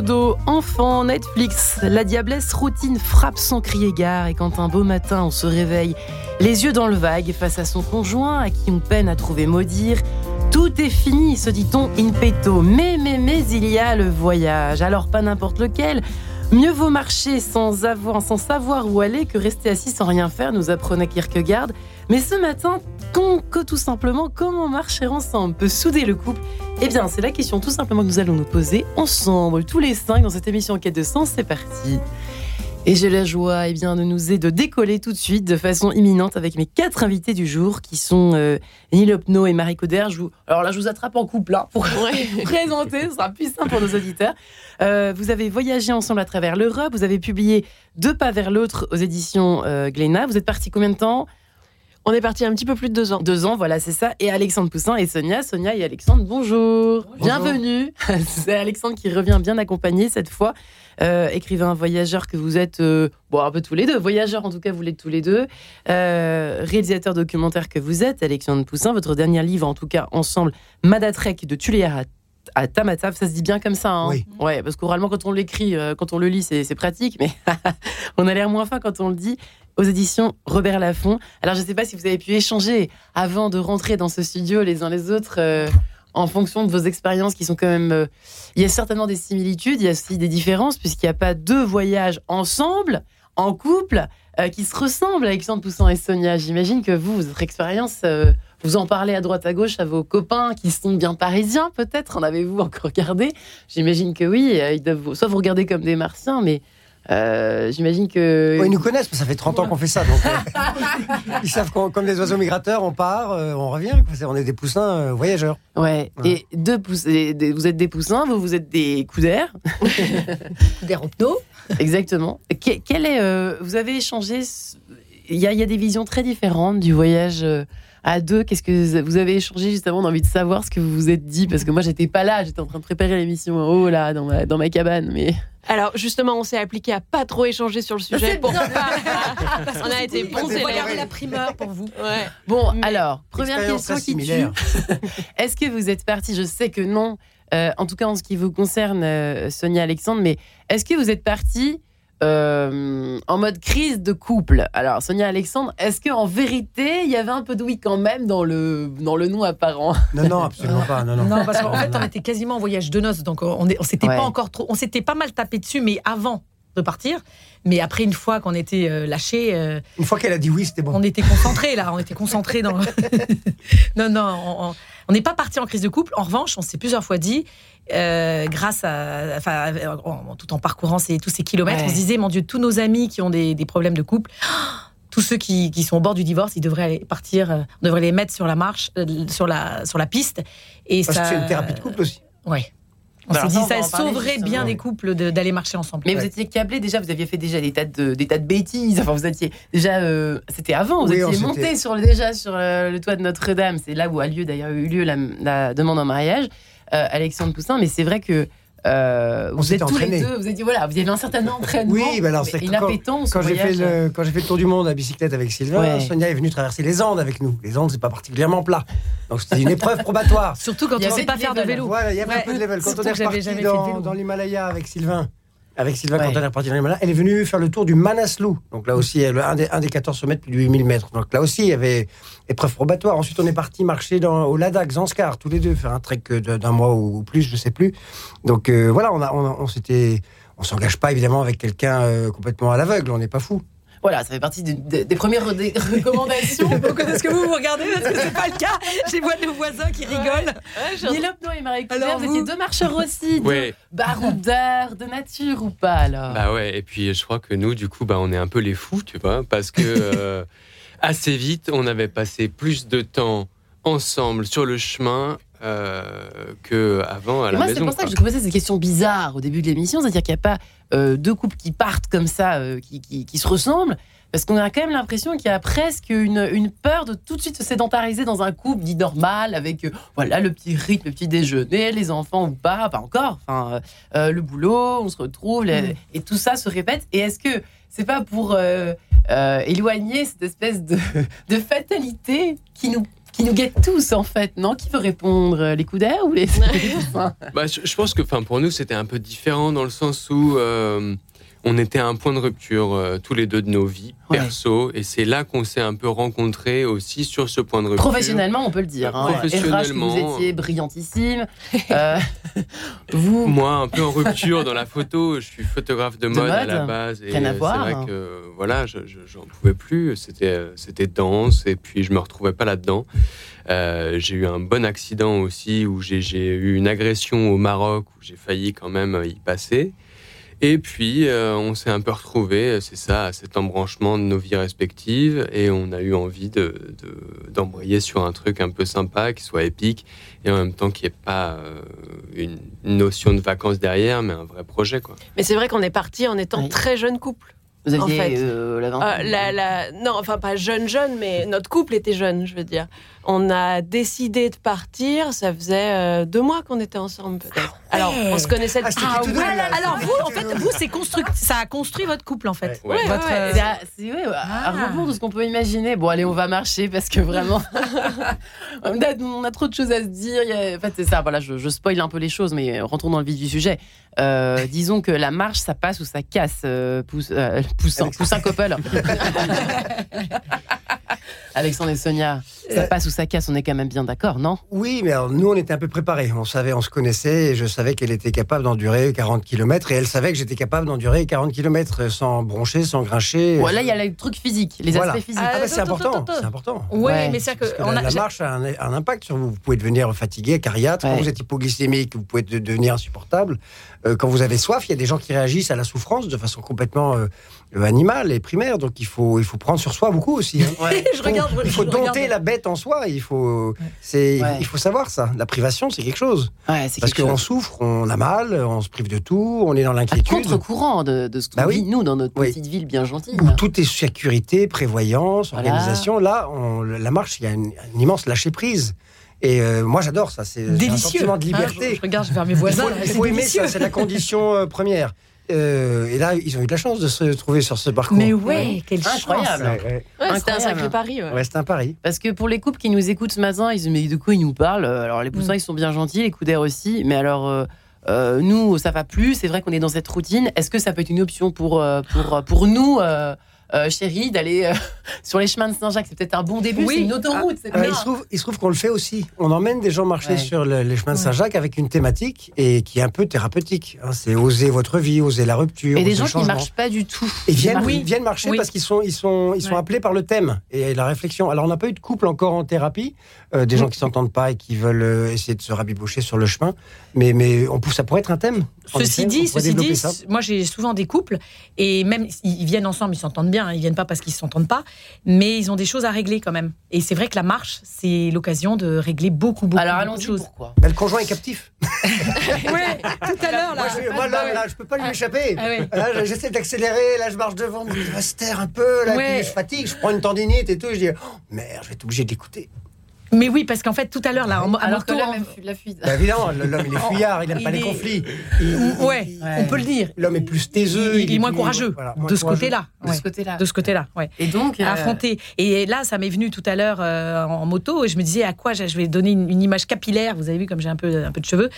dodo, enfant, Netflix, la diablesse routine frappe sans crier gare et quand un beau matin on se réveille, les yeux dans le vague face à son conjoint à qui on peine à trouver mot dire, tout est fini, se dit-on in petto. Mais, mais, mais, il y a le voyage. Alors, pas n'importe lequel. Mieux vaut marcher sans, avoir, sans savoir où aller que rester assis sans rien faire, nous apprenait Kierkegaard. Mais ce matin, que tout simplement, comment marcher ensemble peut souder le couple? Eh bien, c'est la question tout simplement que nous allons nous poser ensemble, tous les cinq, dans cette émission Quête de sens. C'est parti et j'ai la joie eh bien, de nous aider de décoller tout de suite de façon imminente avec mes quatre invités du jour qui sont euh, Neil Opno et Marie Coder. Alors là, je vous attrape en couple hein, pour présenter, ce sera plus simple pour nos auditeurs. Euh, vous avez voyagé ensemble à travers l'Europe, vous avez publié Deux pas vers l'autre aux éditions euh, Glénat. Vous êtes partis combien de temps? On est parti un petit peu plus de deux ans. Deux ans, voilà, c'est ça. Et Alexandre Poussin et Sonia. Sonia et Alexandre, bonjour. Bienvenue. c'est Alexandre qui revient bien accompagné cette fois. Euh, écrivain voyageur que vous êtes, euh, bon, un peu tous les deux. Voyageur, en tout cas, vous l'êtes tous les deux. Euh, réalisateur documentaire que vous êtes, Alexandre Poussin. Votre dernier livre, en tout cas, ensemble, Madatrek de Tuléar à Tamatave, ça se dit bien comme ça. Hein oui. Ouais, parce qu'oralement, quand on l'écrit, quand on le lit, c'est pratique, mais on a l'air moins fin quand on le dit aux éditions Robert Laffont. Alors, je ne sais pas si vous avez pu échanger avant de rentrer dans ce studio les uns les autres. Euh, en fonction de vos expériences qui sont quand même... Euh, il y a certainement des similitudes, il y a aussi des différences, puisqu'il n'y a pas deux voyages ensemble, en couple, euh, qui se ressemblent, Alexandre Poussin et Sonia. J'imagine que vous, votre expérience, vous en parlez à droite à gauche à vos copains qui sont bien parisiens, peut-être. En avez-vous encore regardé J'imagine que oui. Ils doivent soit vous regarder comme des martiens, mais euh, j'imagine que. ils nous connaissent, ça fait 30 ans qu'on fait ça. Donc, euh, ils savent qu'on, comme des oiseaux migrateurs, on part, euh, on revient. On est des poussins voyageurs. Ouais. Et deux pouss... vous êtes des poussins, vous, vous êtes des coudères. des opno. Exactement. quel est, vous avez échangé. Il y, a, il y, a, des visions très différentes du voyage à deux. Qu'est-ce que vous avez échangé justement On a envie de savoir ce que vous vous êtes dit? Parce que moi j'étais pas là, j'étais en train de préparer l'émission en haut là dans ma, dans ma cabane, mais. Alors justement, on s'est appliqué à pas trop échanger sur le sujet pour pas. on a été bons élèves. la primeur pour vous. Bon, alors première question qui tue. Est-ce que vous êtes parti Je sais que non. Euh, en tout cas, en ce qui vous concerne, euh, Sonia Alexandre, mais est-ce que vous êtes parti euh, en mode crise de couple. Alors, Sonia Alexandre, est-ce qu'en vérité, il y avait un peu de oui quand même dans le, dans le nom apparent? Non, non, absolument pas. Non, non. parce qu'en fait, on était quasiment en voyage de noces, donc on, on s'était pas encore trop. On s'était pas mal tapé dessus, mais avant de partir. Mais après, une fois qu'on était euh, lâché. Euh, une fois qu'elle a dit oui, c'était bon. On était concentré là, on était concentré dans. non, non, on n'est pas parti en crise de couple. En revanche, on s'est plusieurs fois dit, euh, grâce à, enfin, tout en parcourant ces, tous ces kilomètres, on se disait, mon Dieu, tous nos amis qui ont des, problèmes de couple, tous ceux qui, sont au bord du divorce, ils devraient partir, euh, on devrait les mettre sur la marche, euh, sur la, sur la piste. Et Parce ça, que c'est une thérapie de couple aussi. Ouais. On s'est dit, ça sauverait bien des couples d'aller marcher ensemble. Mais vous étiez câblé déjà, vous aviez fait déjà des tas de, des tas de bêtises. Enfin, vous étiez déjà, c'était avant, vous étiez monté sur, déjà sur le, toit de Notre-Dame. C'est là où a lieu d'ailleurs eu lieu la, la demande en mariage. Euh, Alexandre Poussin, mais c'est vrai que euh, vous êtes tous les deux, vous avez dit voilà, vous avez un certain entraînement. Oui, bah alors c'est quand, quand j'ai fait le quand j'ai fait le tour du monde à bicyclette avec Sylvain, Sonia est venue traverser les Andes avec nous. Les Andes c'est pas particulièrement plat, donc c'était une épreuve probatoire. Surtout quand on ne sait pas faire de vélo. Voilà, il y avait un peu de level. Quand on est reparti dans, dans l'Himalaya avec Sylvain, avec Sylvain quand elle est repartie dans Elle est venue faire le tour du Manaslu. Donc là aussi, un des, un des 14 sommets plus de 8000 mètres. Donc là aussi, il y avait épreuve probatoire. Ensuite, on est parti marcher dans, au Ladakh, Zanskar, tous les deux, faire un trek d'un mois ou plus, je sais plus. Donc euh, voilà, on, a, on, on s'était. On s'engage pas évidemment avec quelqu'un euh, complètement à l'aveugle, on n'est pas fou. Voilà, ça fait partie des premières recommandations. Est-ce que vous vous regardez Parce que c'est pas le cas. J'ai vois nos voisins qui rigolent. Ouais, et Marie Alors, vous étiez deux marcheurs aussi, de baroudeurs, de nature ou pas alors? Bah ouais, et puis je crois que nous, du coup, bah, on est un peu les fous, tu vois, parce que euh, assez vite, on avait passé plus de temps ensemble sur le chemin euh, qu'avant à la moi, maison. C'est pour ça que je posais cette question bizarre au début de l'émission, c'est-à-dire qu'il n'y a pas euh, deux couples qui partent comme ça, euh, qui, qui, se ressemblent, parce qu'on a quand même l'impression qu'il y a presque une, une, peur de tout de suite se sédentariser dans un couple dit normal, avec voilà le petit rythme, le petit déjeuner, les enfants ou pas, pas encore, enfin le boulot, on se retrouve, mm. et tout ça se répète. Et est-ce que c'est pas pour éloigner cette espèce de, de fatalité qui nous qui nous guette tous en fait, non? Qui veut répondre Les coups d'air ou les, bah, je, pense que pour nous, c'était un peu différent dans le sens où on était à un point de rupture euh, tous les deux de nos vies perso et c'est là qu'on s'est un peu rencontrés aussi sur ce point de rupture. Professionnellement, on peut le dire. Hein. Professionnellement, vous étiez brillantissime. Euh, vous, moi, un peu en rupture dans la photo. Je suis photographe de, mode, à la base et c'est vrai que voilà, je, j'en pouvais plus. C'était c'était dense et puis je me retrouvais pas là-dedans. Euh, j'ai eu un bon accident aussi où j'ai eu une agression au Maroc où j'ai failli quand même y passer. Et puis, euh, on s'est un peu retrouvés, c'est ça, à cet embranchement de nos vies respectives, et on a eu envie de, d'embrayer sur un truc un peu sympa, qui soit épique, et en même temps qui n'y ait pas euh, une notion de vacances derrière, mais un vrai projet. Quoi. Mais c'est vrai qu'on est parti en étant très jeune couple. Vous aviez en fait. Euh, la, Non, enfin pas jeune jeune, mais notre couple était jeune, je veux dire. On a décidé de partir, ça faisait deux mois qu'on était ensemble peut-être. Alors, on se connaissait ah, ah alors vous, en fait, vous, c'est ça a construit votre couple, en fait. Ouais, votre, euh, C'est ouais, à ah. de ce qu'on peut imaginer. Bon, allez, on va marcher parce que vraiment, on, a, trop de choses à se dire. En fait, c'est ça. Voilà, je, je, spoil un peu les choses, mais rentrons dans le vif du sujet. Euh, disons que la marche, ça passe ou ça casse. Euh, pousse, euh, poussant, poussin couple. Alexandre et Sonia, ça euh, passe ou ça casse, on est quand même bien d'accord, non? Oui, mais nous, on était un peu préparés. On savait, on se connaissait, et je savais qu'elle était capable d'endurer 40 km, et elle savait que j'étais capable d'endurer 40 km sans broncher, sans grincher. Voilà, il y a le truc physique, les aspects physiques. Ah, c'est important, c'est important. Oui, mais c'est que, la, marche a un, impact sur vous. Vous pouvez devenir fatigué, cariâtre. Quand vous êtes hypoglycémique, vous pouvez devenir insupportable. Euh, quand vous avez soif, il y a des gens qui réagissent à la souffrance de façon complètement euh, animale et primaire. Donc il faut, il faut prendre sur soi beaucoup aussi. Hein. je regarde, il faut dompter la bête en soi. Il faut, c'est, il faut savoir ça. La privation, c'est quelque chose. Parce qu'on souffre, on a mal, on se prive de tout, on est dans l'inquiétude. contre-courant de, de, ce qu'on bah vit, nous, dans notre petite ville bien gentille. Où tout est sécurité, prévoyance, organisation. Là, on, la marche, il y a une, immense lâcher prise. Et euh, moi, j'adore ça. C'est un sentiment de liberté. Ah, je, regarde vers mes voisins. Il faut, aimer ça. C'est la condition euh, première. Euh, et là, ils ont eu de la chance de se trouver sur ce parcours. Mais ouais, quelle Incroyable. Ouais, C'était un sacré pari. Ouais, c'était un pari. Parce que pour les couples qui nous écoutent ce matin, ils se disent mais de quoi ils nous parlent? Alors les poussins, mm. ils sont bien gentils, les coups d'air aussi. Mais alors. nous, ça va plus. C'est vrai qu'on est dans cette routine. Est-ce que ça peut être une option pour, pour, pour nous euh, chérie, d'aller euh, sur les chemins de Saint-Jacques. C'est peut-être un bon début, oui. c'est une autoroute. Ah, il, se trouve, il se trouve qu'on le fait aussi. On emmène des gens marcher sur les chemins de Saint-Jacques avec une thématique et qui est un peu thérapeutique. Hein. C'est oser votre vie, oser la rupture. Et des gens qui ne marchent pas du tout. Et viennent, oui. viennent marcher parce qu'ils sont, ils sont, ils sont appelés par le thème et la réflexion. Alors on n'a pas eu de couple encore en thérapie, euh, des gens qui s'entendent pas et qui veulent essayer de se rabibocher sur le chemin. Mais, mais on, ça pourrait être un thème. Ceci dit, ceci dit moi j'ai souvent des couples et même ils viennent ensemble, ils s'entendent bien. Ils viennent pas parce qu'ils s'entendent pas, mais ils ont des choses à régler quand même. Et c'est vrai que la marche, c'est l'occasion de régler beaucoup, beaucoup, Alors, de choses. Pourquoi? Le conjoint est captif. oui, tout à l'heure là. Moi, l'homme là, je peux pas lui échapper. Ah j'essaie d'accélérer, là, je marche devant, je vais se taire un peu, là, puis je fatigue, je prends une tendinite et tout, je dis, oh, merde, je vais être obligé d'écouter. Mais oui, parce qu'en fait, tout à l'heure, là, en, Alors que l'homme la fuite. Bah, évidemment, l'homme, il est fuyard, il n'aime pas les conflits. ouais, on peut le dire. L'homme est plus taiseux. Il, est, moins courageux, de, ce côté-là. de ce côté-là. De ce côté-là, ouais. Et donc. Euh, Affronter. Et là, ça m'est venu tout à l'heure euh, en moto, et je me disais à quoi je vais donner une, image capillaire. Vous avez vu comme j'ai un peu, un peu de cheveux.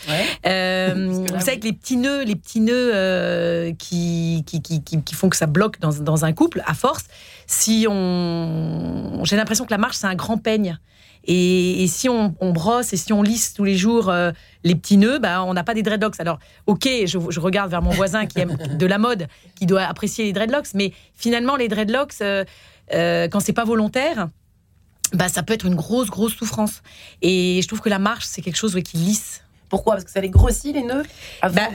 Euh, vous savez que les petits nœuds, les petits nœuds qui, qui, qui, qui, font que ça bloque dans, dans un couple, à force, si on. J'ai l'impression que la marche, c'est un grand peigne. Et, si on, brosse et si on lisse tous les jours euh, les petits nœuds, bah, on n'a pas des dreadlocks. Alors, ok, je, regarde vers mon voisin qui aime de la mode, qui doit apprécier les dreadlocks, mais finalement, les dreadlocks, euh, euh, quand c'est pas volontaire, bah, ça peut être une grosse, grosse souffrance. Et je trouve que la marche, c'est quelque chose qui lisse. Pourquoi? Parce que ça les grossit, les nœuds? Bah,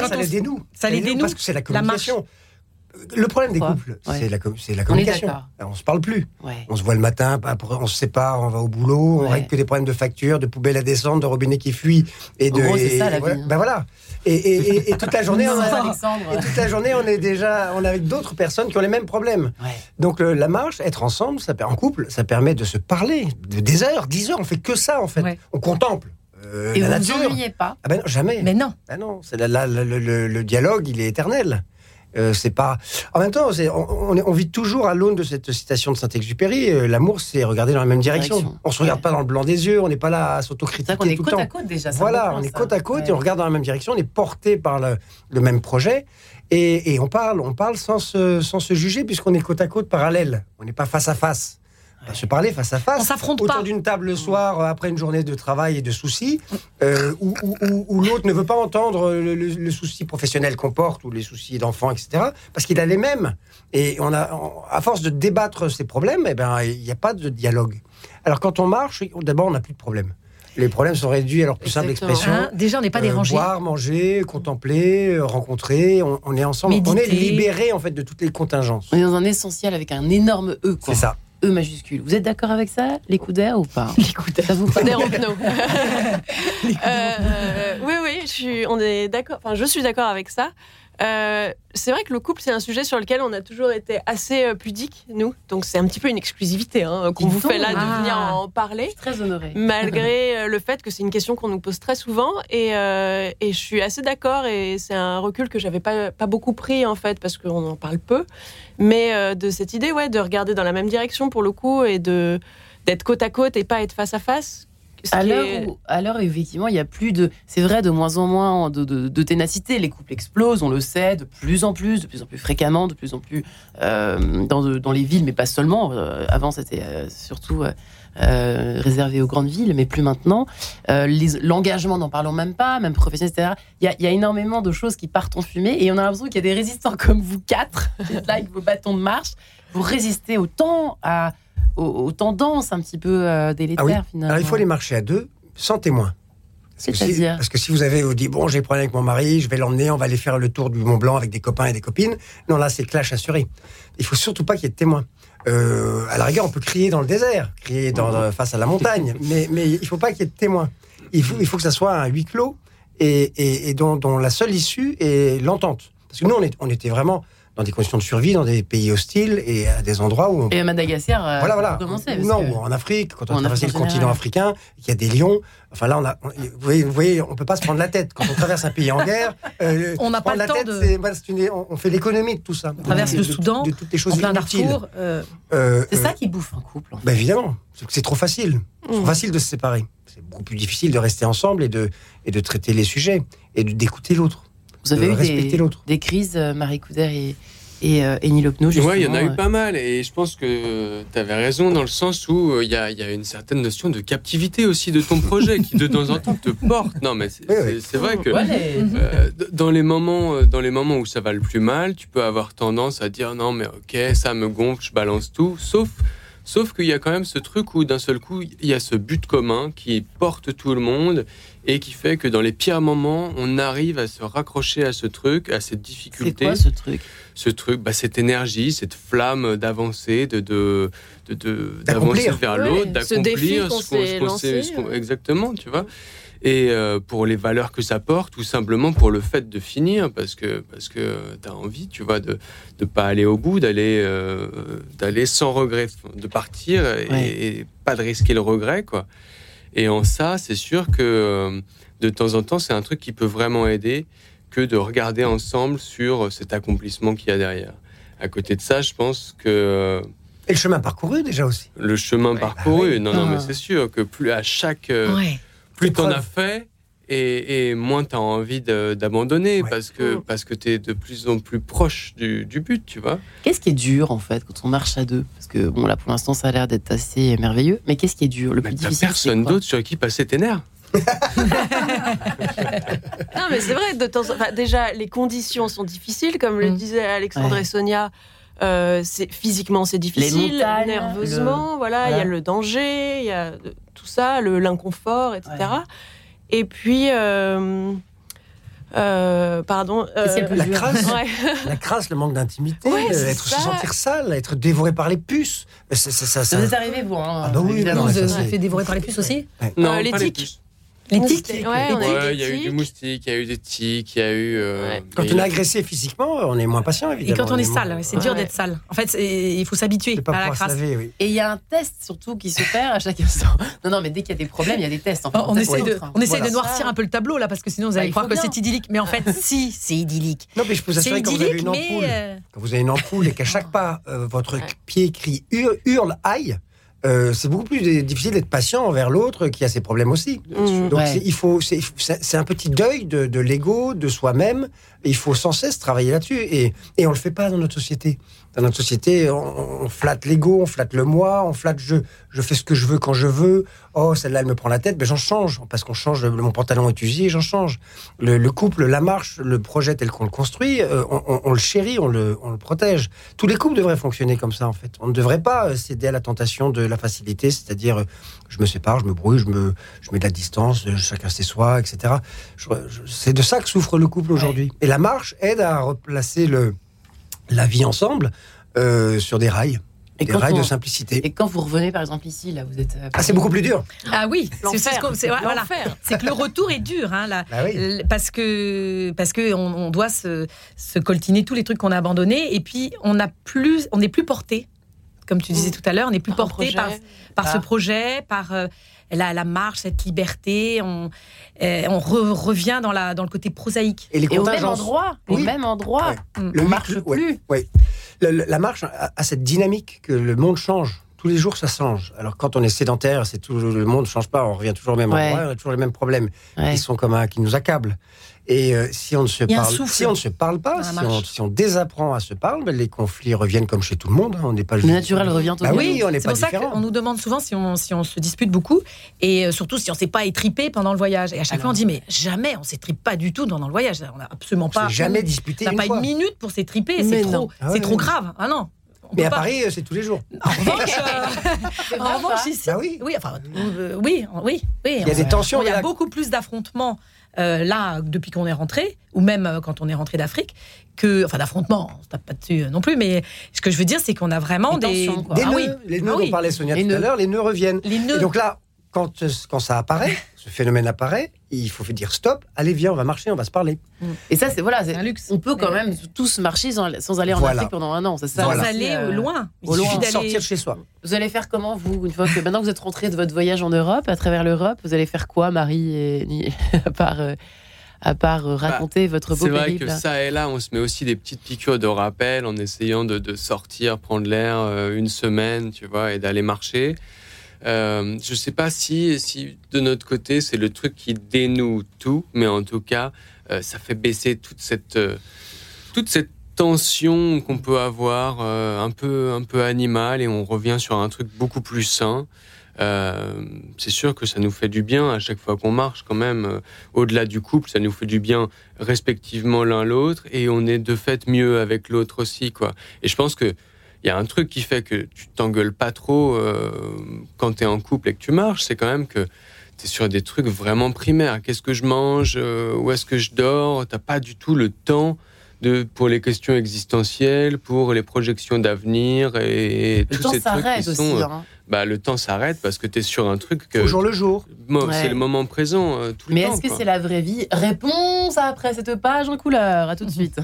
quand ça les dénoue. Ça, les dénoue. Parce que c'est la communication. Le problème des couples, c'est la, la, communication. On, ne se parle plus. On se voit le matin, on se sépare, on va au boulot, on règle que des problèmes de factures, de poubelles à descendre, de robinets qui fuient. Et de, ça, la vie. Ben voilà. Et, toute la journée, on et toute la journée, on est déjà, on est avec d'autres personnes qui ont les mêmes problèmes. Donc la marche, être ensemble, ça, en couple, ça permet de se parler de, des heures, dix heures. On fait que ça en fait. On contemple. Euh, et vous ne vous ennuyez pas ah ben non, Jamais. Mais non. Ben non, c'est le, le, dialogue, il est éternel. Euh, c'est pas. En même temps, on, on, vit toujours à l'aune de cette citation de Saint-Exupéry. Euh, l'amour, c'est regarder dans la même direction. On se regarde pas dans le blanc des yeux. On n'est pas là à s'autocritiquer tout est côte à côte déjà. Voilà, on est côte à côte et on regarde dans la même direction. On est porté par le, même projet. Et, on parle, on parle sans se, sans se juger puisqu'on est côte à côte parallèle. On n'est pas face à face se parler face à face. On s'affronte Autour d'une table le soir, euh, après une journée de travail et de soucis, euh, où, l'autre ne veut pas entendre le, souci professionnel qu'on porte ou les soucis d'enfants, etc. Parce qu'il a les mêmes. Et on a, à force de débattre ces problèmes, eh ben, il n'y a pas de dialogue. Alors quand on marche, d'abord, on n'a plus de problème. Les problèmes sont réduits à leur plus simple expression. Hein, déjà, on n'est pas euh, dérangé. boire, manger, contempler, rencontrer. On, est ensemble. On est libéré en fait de toutes les contingences. On est dans un essentiel avec un énorme E. C'est ça. E majuscule. Vous êtes d'accord avec ça Les coups d'air ou pas? Les coups d'air. Ça vous parle euh, Oui, oui, je suis, on est d'accord. Enfin, je suis d'accord avec ça. Euh, c'est vrai que le couple, c'est un sujet sur lequel on a toujours été assez euh, pudique, nous. Donc c'est un petit peu une exclusivité hein, qu'on vous fait là de ah. venir en parler. très honoré. Malgré euh, le fait que c'est une question qu'on nous pose très souvent. Et, et je suis assez d'accord. Et c'est un recul que j'avais pas, pas beaucoup pris, en fait, parce qu'on en parle peu. Mais de cette idée, ouais, de regarder dans la même direction pour le coup et de d'être côte à côte et pas être face à face à l'heure où, effectivement, il y a plus de, c'est vrai, de moins en moins de, ténacité. Les couples explosent, on le sait, de plus en plus, de plus en plus fréquemment, de plus en plus euh, dans, dans, les villes, mais pas seulement. Euh, avant, c'était euh, surtout réservé aux grandes villes, mais plus maintenant. L'engagement, n'en parlons même pas, même professionnel, etc. Il y, a, y, a, énormément de choses qui partent en fumée, et on a l'impression qu'il y a des résistants comme vous quatre, là avec vos bâtons de marche, vous résistez autant à aux, tendances un petit peu euh, délétères ah finalement. Alors il faut les marcher à deux, sans témoin. C'est-à-dire Parce que si vous avez vous dit bon j'ai problème avec mon mari, je vais l'emmener, on va aller faire le tour du Mont Blanc avec des copains et des copines. Non là c'est clash assuré. Il faut surtout pas qu'il y ait de témoins. Euh, à la rigueur on peut crier dans le désert, crier dans, mhm. face à la montagne, mais mais il faut pas qu'il y ait de témoins. Il faut il faut que ça soit un huis clos et, et, dont, dont, la seule issue est l'entente. Parce que nous on, est, on était vraiment dans des conditions de survie, dans des pays hostiles et à des endroits où. On... Et à Madagascar, euh, voilà, voilà. non, en Afrique, quand on a traversé le continent africain, il y a des lions. Enfin là, on a, vous, voyez, vous voyez, on peut pas se prendre la tête quand on traverse un pays en guerre. Euh, on n'a pas le temps tête, de. on fait l'économie de tout ça. On traverse le Soudan, de, toutes les choses en plein Darfour. Euh, euh, c'est ça qui bouffe un couple. En fait. bah évidemment, c'est trop facile. C'est trop facile de se séparer. C'est beaucoup plus difficile de rester ensemble et de et de traiter les sujets et d'écouter l'autre. Vous avez eu des, des, crises, euh, Marie Couder et, et, euh, et Oui, il y en a eu pas mal. Et je pense que tu avais raison dans le sens où euh, il y, a, y, a, une certaine notion de captivité aussi de ton projet qui de temps en temps te porte. Non, mais c'est vrai que dans, les moments, dans les moments où ça va le plus mal, tu peux avoir tendance à dire non, mais ok, ça me gonfle, je balance tout. Sauf Sauf qu'il y a quand même ce truc où d'un seul coup, il y a ce but commun qui porte tout le monde et qui fait que dans les pires moments, on arrive à se raccrocher à ce truc, à cette difficulté. C'est quoi ce truc? Ce truc, bah, cette énergie, cette flamme d'avancer, de, de, d'avancer vers l'autre, d'accomplir ce qu'on s'est exactement, tu vois. Et euh, pour les valeurs que ça porte, ou simplement pour le fait de finir, parce que, parce que tu as envie, tu vois, de ne pas aller au bout, d'aller euh, d'aller sans regret, de partir et, pas de risquer le regret, quoi. Et en ça, c'est sûr que euh, de temps en temps, c'est un truc qui peut vraiment aider que de regarder ensemble sur cet accomplissement qu'il y a derrière. À côté de ça, je pense que... Et le chemin parcouru déjà aussi. Le chemin parcouru, bah non, non, mais ah. c'est sûr que plus à chaque plus t'en as fait, et, moins tu as envie d'abandonner parce que, mm. parce que tu es de plus en plus proche du, but, tu vois. Qu'est-ce qui est dur en fait quand on marche à deux? Parce que bon, là pour l'instant ça a l'air d'être assez merveilleux, mais qu'est-ce qui est dur? Le plus difficile personne d'autre sur qui passer tes nerfs. non mais c'est vrai, de temps déjà les conditions sont difficiles, comme le mm. disaient Alexandre et Sonia. Euh, physiquement c'est difficile, nerveusement, voilà, il y a le danger, il y a tout ça, l'inconfort, etc. Et puis, euh, euh, pardon, euh, la, crasse, la crasse, le manque d'intimité, être se sentir sale, être dévoré par les puces. Ça, ça, ça, vous est arrivé vous hein, ah bah oui, évidemment. vous avez fait dévorer par les puces aussi Non, l'éthique. Les tiques Ouais, il y a eu du moustique, il y a eu des tiques, il y a eu. Euh, quand on est agressé physiquement, on est moins patient, évidemment. Et quand on, est, sale, c'est dur d'être sale. En fait, il faut s'habituer à la crasse. Et il y a un test surtout qui se fait à chaque instant. Non, non, mais dès qu'il y a des problèmes, il y a des tests. on, essaie de, on essaie de noircir un peu le tableau là, parce que sinon vous allez bah, croire que c'est idyllique. Mais en fait, si, c'est idyllique. Non, mais je peux vous assurer quand vous avez une ampoule, euh, quand vous avez une ampoule et qu'à chaque pas, euh, votre pied crie hurle aïe. Euh, c'est beaucoup plus difficile d'être patient envers l'autre qui a ses problèmes aussi. Donc il faut, c'est un petit deuil de, de l'ego, de soi-même. Il faut sans cesse travailler là-dessus et, et on le fait pas dans notre société dans notre société, on, flatte l'ego, on flatte le moi, on flatte je, je fais ce que je veux quand je veux. Oh, celle-là, elle me prend la tête, mais j'en change parce qu'on change. mon pantalon est usé, j'en change. Le, couple, la marche, le projet tel qu'on le construit, euh, on, le chérit, on le, on le protège. Tous les couples devraient fonctionner comme ça, en fait. On ne devrait pas euh, céder à la tentation de la facilité, c'est-à-dire euh, je me sépare, je me brouille, je me, je mets de la distance, chacun ses soi, etc. C'est de ça que souffre le couple aujourd'hui. Et la marche aide à replacer le la vie ensemble euh, sur des rails. des rails de simplicité. Et quand vous revenez, par exemple, ici, là, vous êtes. Euh, ah, c'est beaucoup plus dur. Ah oui, c'est voilà, que le retour est dur, hein, là, bah parce que parce que on, doit se, se, coltiner tous les trucs qu'on a abandonnés, et puis on a plus, on n'est plus porté, comme tu disais mmh. tout à l'heure, on n'est plus porté par, par ce ah. projet, par euh, la, la, marche, cette liberté. On, on revient dans, la, dans le côté prosaïque. Et, les au même endroit. Au même endroit. Le on marche plus. Oui la, marche a, cette dynamique que le monde change. Tous les jours, ça change. Alors, quand on est sédentaire, c'est tout, le monde ne change pas. On revient toujours au même endroit, on a toujours les mêmes problèmes qui sont comme un, qui nous accablent. Et euh, si on ne se parle, si on ne se parle pas, si on, désapprend à se parler, ben, les conflits reviennent comme chez tout le monde. Hein. On n'est pas le naturel revient au bah oui, on n'est pas pour ça qu'on nous demande souvent si on, si on se dispute beaucoup et euh, surtout si on ne s'est pas étripé pendant le voyage. Et à chaque fois on dit mais jamais on s'étripe pas du tout pendant le voyage. On n'a absolument pas. Jamais disputé. On n'a pas une minute pour s'étriper. C'est trop, ah c'est trop grave. Ah non. Mais à Paris, c'est tous les jours. En revanche, euh, en revanche ici, bah oui. Oui, enfin, oui, oui, oui. Il y a des tensions. Il y a beaucoup plus d'affrontements euh, là, depuis qu'on est rentré, ou même euh, quand on est rentré d'Afrique, que, enfin d'affrontement, on se tape pas dessus non plus, mais ce que je veux dire, c'est qu'on a vraiment des, des, ah nœuds. Oui. Les nœuds ah dont parlait Sonia tout à l'heure, les nœuds reviennent. Les nœuds. Et donc là, quand, quand ça apparaît, ce phénomène apparaît, il faut dire stop, allez viens, on va marcher, on va se parler. Mm. Et ça, c'est voilà, c'est un luxe. On peut quand même tous marcher sans, aller en Afrique pendant un an, c'est ça. Sans aller euh, loin. Il suffit de sortir chez soi. Vous allez faire comment vous une fois que maintenant que vous êtes rentré de votre voyage en Europe, à travers l'Europe, vous allez faire quoi, Marie et à part euh, à part euh, bah, raconter votre beau C'est vrai que ça et là, on se met aussi des petites piqûres de rappel en essayant de, sortir, prendre l'air euh, une semaine, tu vois, et d'aller marcher. Euh, je sais pas si, si de notre côté, c'est le truc qui dénoue tout, mais en tout cas, euh, ça fait baisser toute cette, toute cette tension qu'on peut avoir, un peu, un peu animale, et on revient sur un truc beaucoup plus sain. Euh, c'est sûr que ça nous fait du bien à chaque fois qu'on marche quand même. Euh, au-delà du couple, ça nous fait du bien respectivement l'un l'autre et on est de fait mieux avec l'autre aussi. quoi. Et je pense que il y a un truc qui fait que tu t'engueules pas trop euh, quand tu es en couple et que tu marches, c'est quand même que tu es sur des trucs vraiment primaires. Qu'est-ce que je mange Où est-ce que je dors? T'as pas du tout le temps de, pour les questions existentielles, pour les projections d'avenir et, tous ces trucs qui aussi, sont, hein bah, le temps s'arrête parce que tu es sur un truc que. Au jour le jour. C'est le moment présent, euh, tout le Mais est-ce que c'est la vraie vie? Réponse après cette page en couleur. À tout de suite.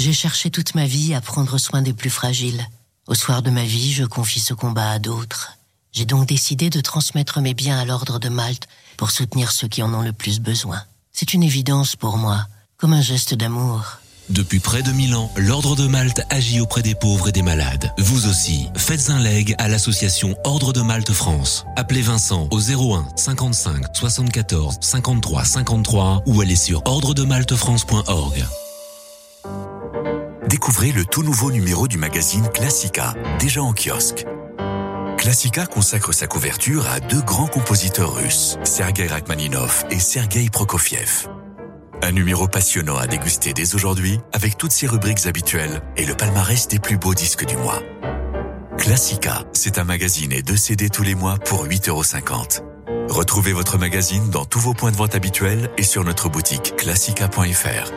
J'ai cherché toute ma vie à prendre soin des plus fragiles. Au soir de ma vie, je confie ce combat à d'autres. J'ai donc décidé de transmettre mes biens à l'ordre de Malte pour soutenir ceux qui en ont le plus besoin. C'est une évidence pour moi comme un geste d'amour. Depuis près de 1000 ans, l'Ordre de Malte agit auprès des pauvres et des malades. Vous aussi, faites un leg à l'association Ordre de Malte France. Appelez Vincent au 01 55 74 53 53 ou allez sur ordredemaltefrance.org. Découvrez le tout nouveau numéro du magazine Classica, déjà en kiosque. Classica consacre sa couverture à deux grands compositeurs russes, Sergei Rachmaninov et Sergei Prokofiev. Un numéro passionnant à déguster dès aujourd'hui avec toutes ses rubriques habituelles et le palmarès des plus beaux disques du mois. Classica, c'est un magazine et deux CD tous les mois pour 8,50€. Retrouvez votre magazine dans tous vos points de vente habituels et sur notre boutique classica.fr.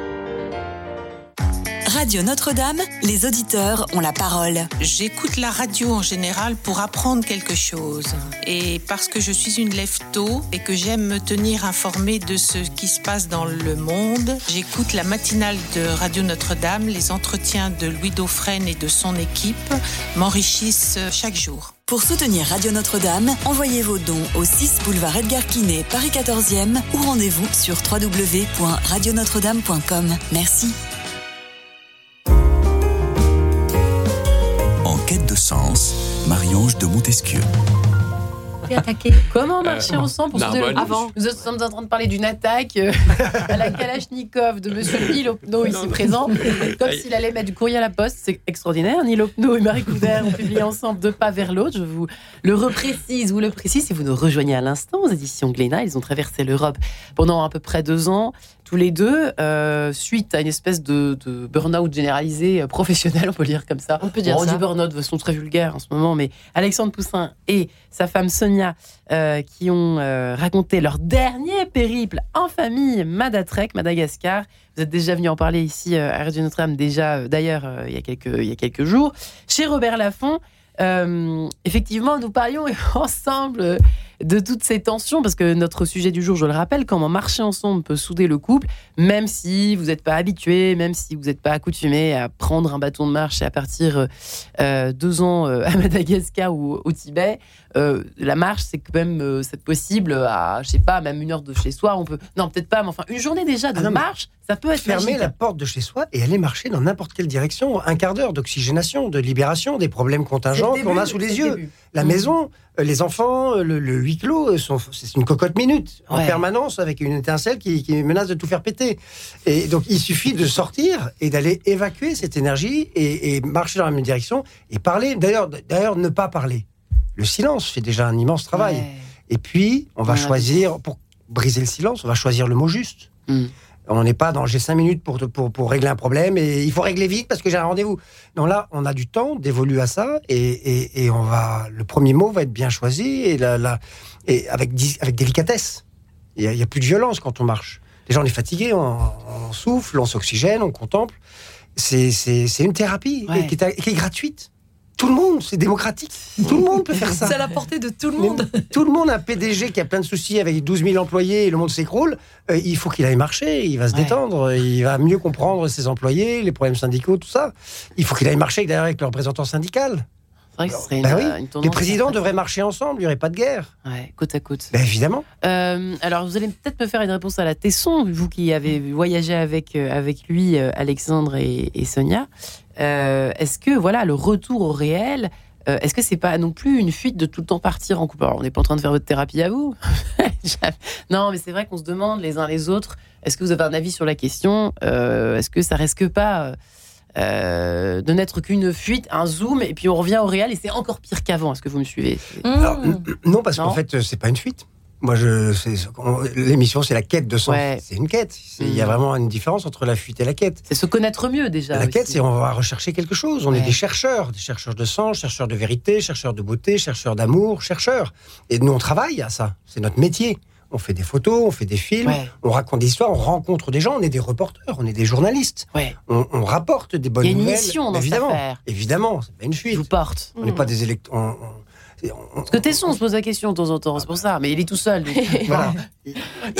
Radio Notre-Dame, les auditeurs ont la parole. J'écoute la radio en général pour apprendre quelque chose. Et parce que je suis une lève-tôt et que j'aime me tenir informée de ce qui se passe dans le monde, j'écoute la matinale de Radio Notre-Dame. Les entretiens de Louis Dauphren et de son équipe m'enrichissent chaque jour. Pour soutenir Radio Notre-Dame, envoyez vos dons au 6 boulevard Edgar Quinet, Paris 14e ou rendez-vous sur www.radionotre-dame.com. Merci. De sens, Marie-Ange de Montesquieu. Comment marcher ensemble pour se avant Nous sommes en train de parler d'une attaque euh, à la Kalachnikov de Monsieur Nilopno ici présent, comme s'il allait mettre du courrier à la poste. C'est extraordinaire. Nilopno et Marie Coudert ont publié ensemble deux pas vers l'autre. Je vous le reprécise ou le précise si vous nous rejoignez à l'instant aux éditions Glénat. Ils ont traversé l'Europe pendant à peu près deux ans tous les deux, euh, suite à une espèce de, burn-out généralisé euh, professionnel, on peut le dire comme ça. On peut dire ça. On dit burn-out de façon très vulgaire en ce moment, mais Alexandre Poussin et sa femme Sonia euh, qui ont raconté leur dernier périple en famille, Madatrek, Madagascar. Vous êtes déjà venu en parler ici à Radio Notre-Dame, déjà d'ailleurs il, y a quelques, il y a quelques jours. Chez Robert Laffont, effectivement, nous parlions ensemble de toutes ces tensions, parce que notre sujet du jour, je le rappelle, comment marcher ensemble peut souder le couple, même si vous n'êtes pas habitué, même si vous n'êtes pas accoutumé à prendre un bâton de marche et à partir euh, deux ans euh, à Madagascar ou au Tibet. Euh, la marche, c'est quand même c'est possible à, je sais pas, même une heure de chez soi. On peut, non, peut-être pas, mais enfin, une journée déjà de ah marche, ça peut être fermer la porte de chez soi et aller marcher dans n'importe quelle direction. Un quart d'heure d'oxygénation, de libération des problèmes contingents qu'on a sous les yeux. La mmh. maison, les enfants, le, le huis clos, c'est une cocotte minute en permanence avec une étincelle qui, menace de tout faire péter. Et donc il suffit de sortir et d'aller évacuer cette énergie et, marcher dans la même direction et parler. D'ailleurs, d'ailleurs, ne pas parler. Le silence fait déjà un immense travail. Et puis, on va choisir, pour briser le silence, on va choisir le mot juste. Hmm. On n'est pas dans j'ai cinq minutes pour, pour, pour, régler un problème et il faut régler vite parce que j'ai un rendez-vous. Donc là, on a du temps d'évoluer à ça et, et, on va, le premier mot va être bien choisi et, la, et avec, avec délicatesse. Il n'y a, plus de violence quand on marche. Déjà, on est fatigué, on, souffle, on s'oxygène, on contemple. C'est une thérapie qui, qui est gratuite tout le monde, c'est démocratique. Tout le monde peut faire ça. C'est à la portée de tout le monde. tout le monde, un PDG qui a plein de soucis avec 12 000 employés et le monde s'écroule, euh, il faut qu'il aille marcher, il va se détendre, il va mieux comprendre ses employés, les problèmes syndicaux, tout ça. Il faut qu'il aille marcher d'ailleurs avec le représentant syndical. Vrai que ce serait bah Les présidents devraient marcher ensemble, il n'y aurait pas de guerre. Ouais, côte à côte. Ben évidemment. Euh, alors, vous allez peut-être me faire une réponse à la Tesson, vous qui avez voyagé avec, euh, avec lui, Alexandre et, et Sonia. Euh, est-ce que voilà le retour au réel euh, est-ce que c'est pas non plus une fuite de tout le temps partir en couple? Alors, on n'est pas en train de faire votre thérapie à vous. non, mais c'est vrai qu'on se demande les uns les autres. Est-ce que vous avez un avis sur la question? Euh, Est-ce que ça risque pas de n'être qu'une fuite, un zoom, et puis on revient au réel et c'est encore pire qu'avant Est-ce que vous me suivez? Non, parce qu'en fait, c'est pas une fuite. Moi, je, l'émission, c'est la quête de sens. C'est une quête. Il y a mm. vraiment une différence entre la fuite et la quête. C'est se connaître mieux déjà. La quête, c'est on va rechercher quelque chose. On est des chercheurs, des chercheurs de sens, chercheurs de vérité, chercheurs de beauté, chercheurs d'amour, chercheurs. Et nous, on travaille à ça. C'est notre métier. On fait des photos, on fait des films, on raconte des histoires, on rencontre des gens, on est des reporters, on est des journalistes. On, rapporte des bonnes nouvelles. Il y a une mission dans évidemment, cette affaire. Évidemment, c'est pas une fuite. Vous porte. On n'est pas des électeurs parce que Tesson, on se pose la question de temps en temps, c'est pour ça. Mais il est tout seul. Il,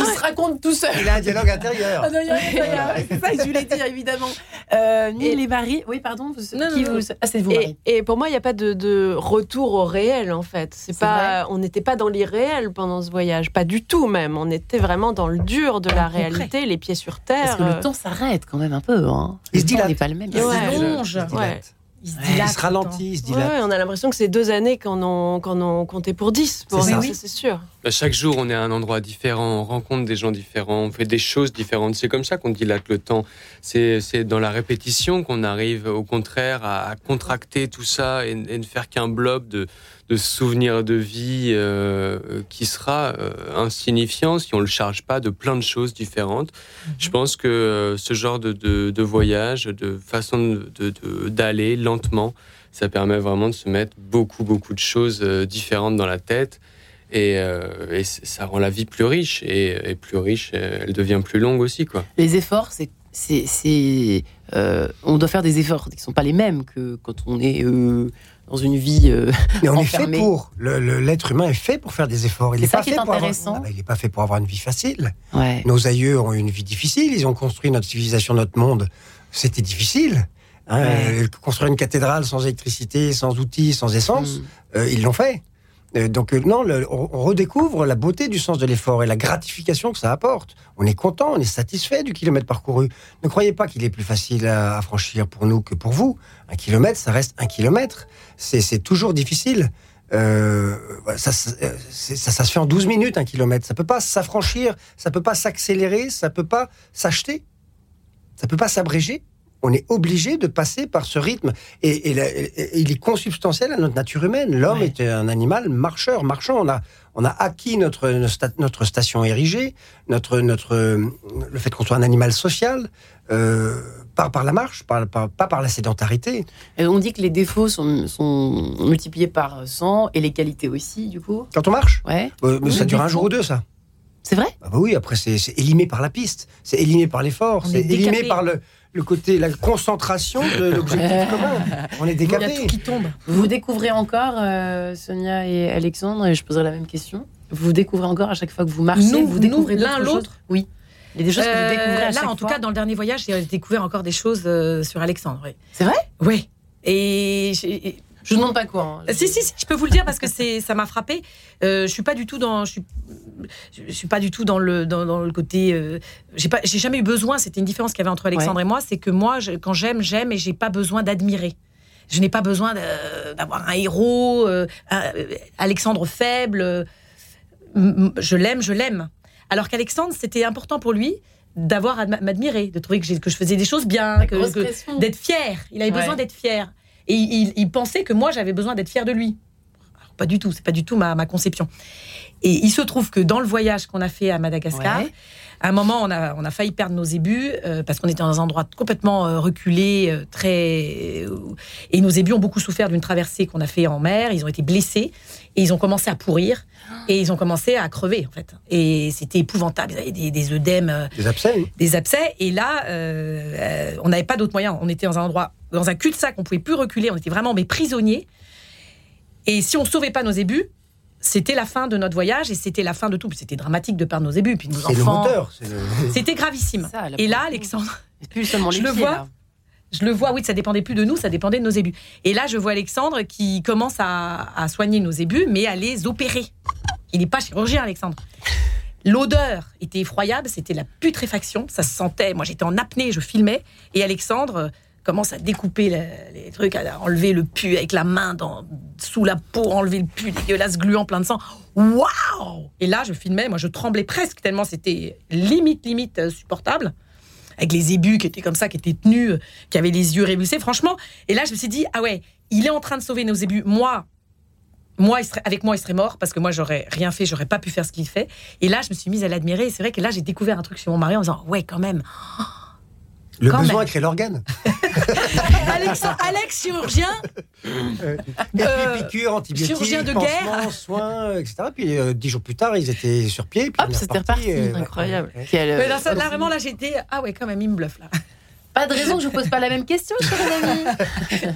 se raconte tout seul. Il a un dialogue intérieur. Ah, c'est ça, je voulais dire, évidemment. Euh, et les maris. Oui, pardon. non, non, Ah, c'est vous, et, et, pour moi, il n'y a pas de, retour au réel, en fait. C'est pas, on n'était pas dans l'irréel pendant ce voyage. Pas du tout, même. On était vraiment dans le dur de la réalité, les pieds sur terre. Parce que le temps s'arrête quand même un peu. Hein. Il se dit là. n'est pas le même. Il se il se, ralentit, il se dilate. on a l'impression que c'est deux années qu'on en, ont compté pour dix. Pour c'est c'est sûr. Bah, chaque jour, on est à un endroit différent, on rencontre des gens différents, on fait des choses différentes. C'est comme ça qu'on dilate le temps. C'est dans la répétition qu'on arrive, au contraire, à, contracter tout ça et ne faire qu'un blob de, de souvenir de vie euh, qui sera euh, insignifiant si on le charge pas de plein de choses différentes. Mhm. Je pense que euh, ce genre de, de, voyage, de façon d'aller lentement, ça permet vraiment de se mettre beaucoup, beaucoup de choses différentes dans la tête. Et, ça rend la vie plus riche. Et, et plus riche, elle devient plus longue aussi. Quoi. Les efforts, c'est c'est, on doit faire des efforts qui ne sont pas les mêmes que quand on est dans une vie. Euh, mais on est fait pour. L'être humain est fait pour faire des efforts. Il n'est pas, fait pour avoir, ah bah, il est pas fait pour avoir une vie facile. Nos aïeux ont eu une vie difficile. Ils ont construit notre civilisation, notre monde. C'était difficile. Hein. Construire une cathédrale sans électricité, sans outils, sans essence, mm. euh, ils l'ont fait. Euh, donc euh, non, on, redécouvre la beauté du sens de l'effort et la gratification que ça apporte. On est content, on est satisfait du kilomètre parcouru. Ne croyez pas qu'il est plus facile à, franchir pour nous que pour vous. Un kilomètre, ça reste un kilomètre. C'est toujours difficile. Euh, ça, ça, se fait en 12 minutes un kilomètre. Ça peut pas s'affranchir, ça peut pas s'accélérer, ça peut pas s'acheter, ça peut pas s'abréger on est obligé de passer par ce rythme. Et, il est consubstantiel à notre nature humaine. L'homme est un animal marcheur, marchand. On a, on a acquis notre, notre station érigée, notre, notre, le fait qu'on soit un animal social. Euh, par, par la marche, pas par la sédentarité. Et on dit que les défauts sont, sont, multipliés par 100 et les qualités aussi, du coup. Quand on marche Ouais. Euh, mais ça dure un jour ou deux, ça. C'est vrai? Ah bah Oui, après, c'est élimé par la piste, c'est élimé par l'effort, c'est élimé par le, le côté, la concentration de l'objectif commun. On est décapé. Il y a tout qui tombe. Vous découvrez encore, euh, Sonia et Alexandre, et je poserai la même question. Vous découvrez encore à chaque fois que vous marchez, nous, vous découvrez l'un l'autre. Oui. Il y a des choses que vous euh, découvrez à Là, en tout cas, dans le dernier voyage, j'ai découvert encore des choses euh, sur Alexandre. Oui. C'est vrai? Oui. Et je ne demande pas quoi. Hein. Si, si, si, je peux vous le dire parce que c'est, ça m'a frappé. Euh, je suis pas du tout dans, je suis, je suis pas du tout dans le, dans, le côté. Euh, j'ai pas, j'ai jamais eu besoin. C'était une différence qu'il y avait entre Alexandre et moi, c'est que moi, quand j'aime, j'aime et j'ai pas besoin d'admirer. Je n'ai pas besoin d'avoir un héros, euh, Alexandre faible. je l'aime, je l'aime. Alors qu'Alexandre, c'était important pour lui d'avoir à m'admirer, de trouver que, que, je faisais des choses bien, d'être fier. Il avait besoin d'être fier. Et il, pensait que moi, j'avais besoin d'être fier de lui. Pas du tout, c'est pas du tout ma, conception. Et il se trouve que dans le voyage qu'on a fait à Madagascar, à un moment, on a, on a failli perdre nos ébus euh, parce qu'on était dans un endroit complètement euh, reculé, euh, très. et nos ébus ont beaucoup souffert d'une traversée qu'on a fait en mer. Ils ont été blessés et ils ont commencé à pourrir et ils ont commencé à crever en fait. Et c'était épouvantable. Ils avaient des, des œdèmes, des abcès, des abcès. Et là, on n'avait pas d'autre moyen. On était dans un endroit, dans un cul-de-sac. On pouvait plus reculer. On était vraiment mais prisonniers. Et si on sauvait pas nos ébus, c'était la fin de notre voyage et c'était la fin de tout. C'était dramatique de perdre nos ébus, puis nos enfants. C'était gravissime. et là, Alexandre, plus seulement je le vois. Je le vois, oui, ça dépendait plus de nous, ça dépendait de nos ébus. Et là, je vois Alexandre qui commence à, soigner nos ébus, mais à les opérer. Il n'est pas chirurgien, Alexandre. L'odeur était effroyable, c'était la putréfaction, ça se sentait. Moi, j'étais en apnée, je filmais, et Alexandre commence à découper les, trucs, à enlever le pu avec la main dans, sous la peau, enlever le pu dégueulasse, gluant plein de sang. Waouh Et là, je filmais, moi je tremblais presque tellement c'était limite, limite euh, supportable. Avec les ébus qui étaient comme ça, qui étaient tenus, euh, qui avaient les yeux révulsés, franchement. Et là, je me suis dit, ah ouais, il est en train de sauver nos ébus. Moi, moi, avec moi, il serait mort parce que moi, j'aurais rien fait, j'aurais pas pu faire ce qu'il fait. Et là, je me suis mise à l'admirer. Et c'est vrai que là, j'ai découvert un truc sur mon mari en disant, ouais, quand même. Le besoin crée l'organe. Alex, Alex, chirurgien. Euh, euh, piqûre, antibiotiques, chirurgien de guerre. soins, etc. Puis euh, dix jours plus tard, ils étaient sur pied. Puis c'était reparti. Incroyable. Mais là, là, vraiment, là, j'étais. Ah ouais, quand même, il me bluffe, là. Pas de raison que je vous pose pas la même question, cher ami.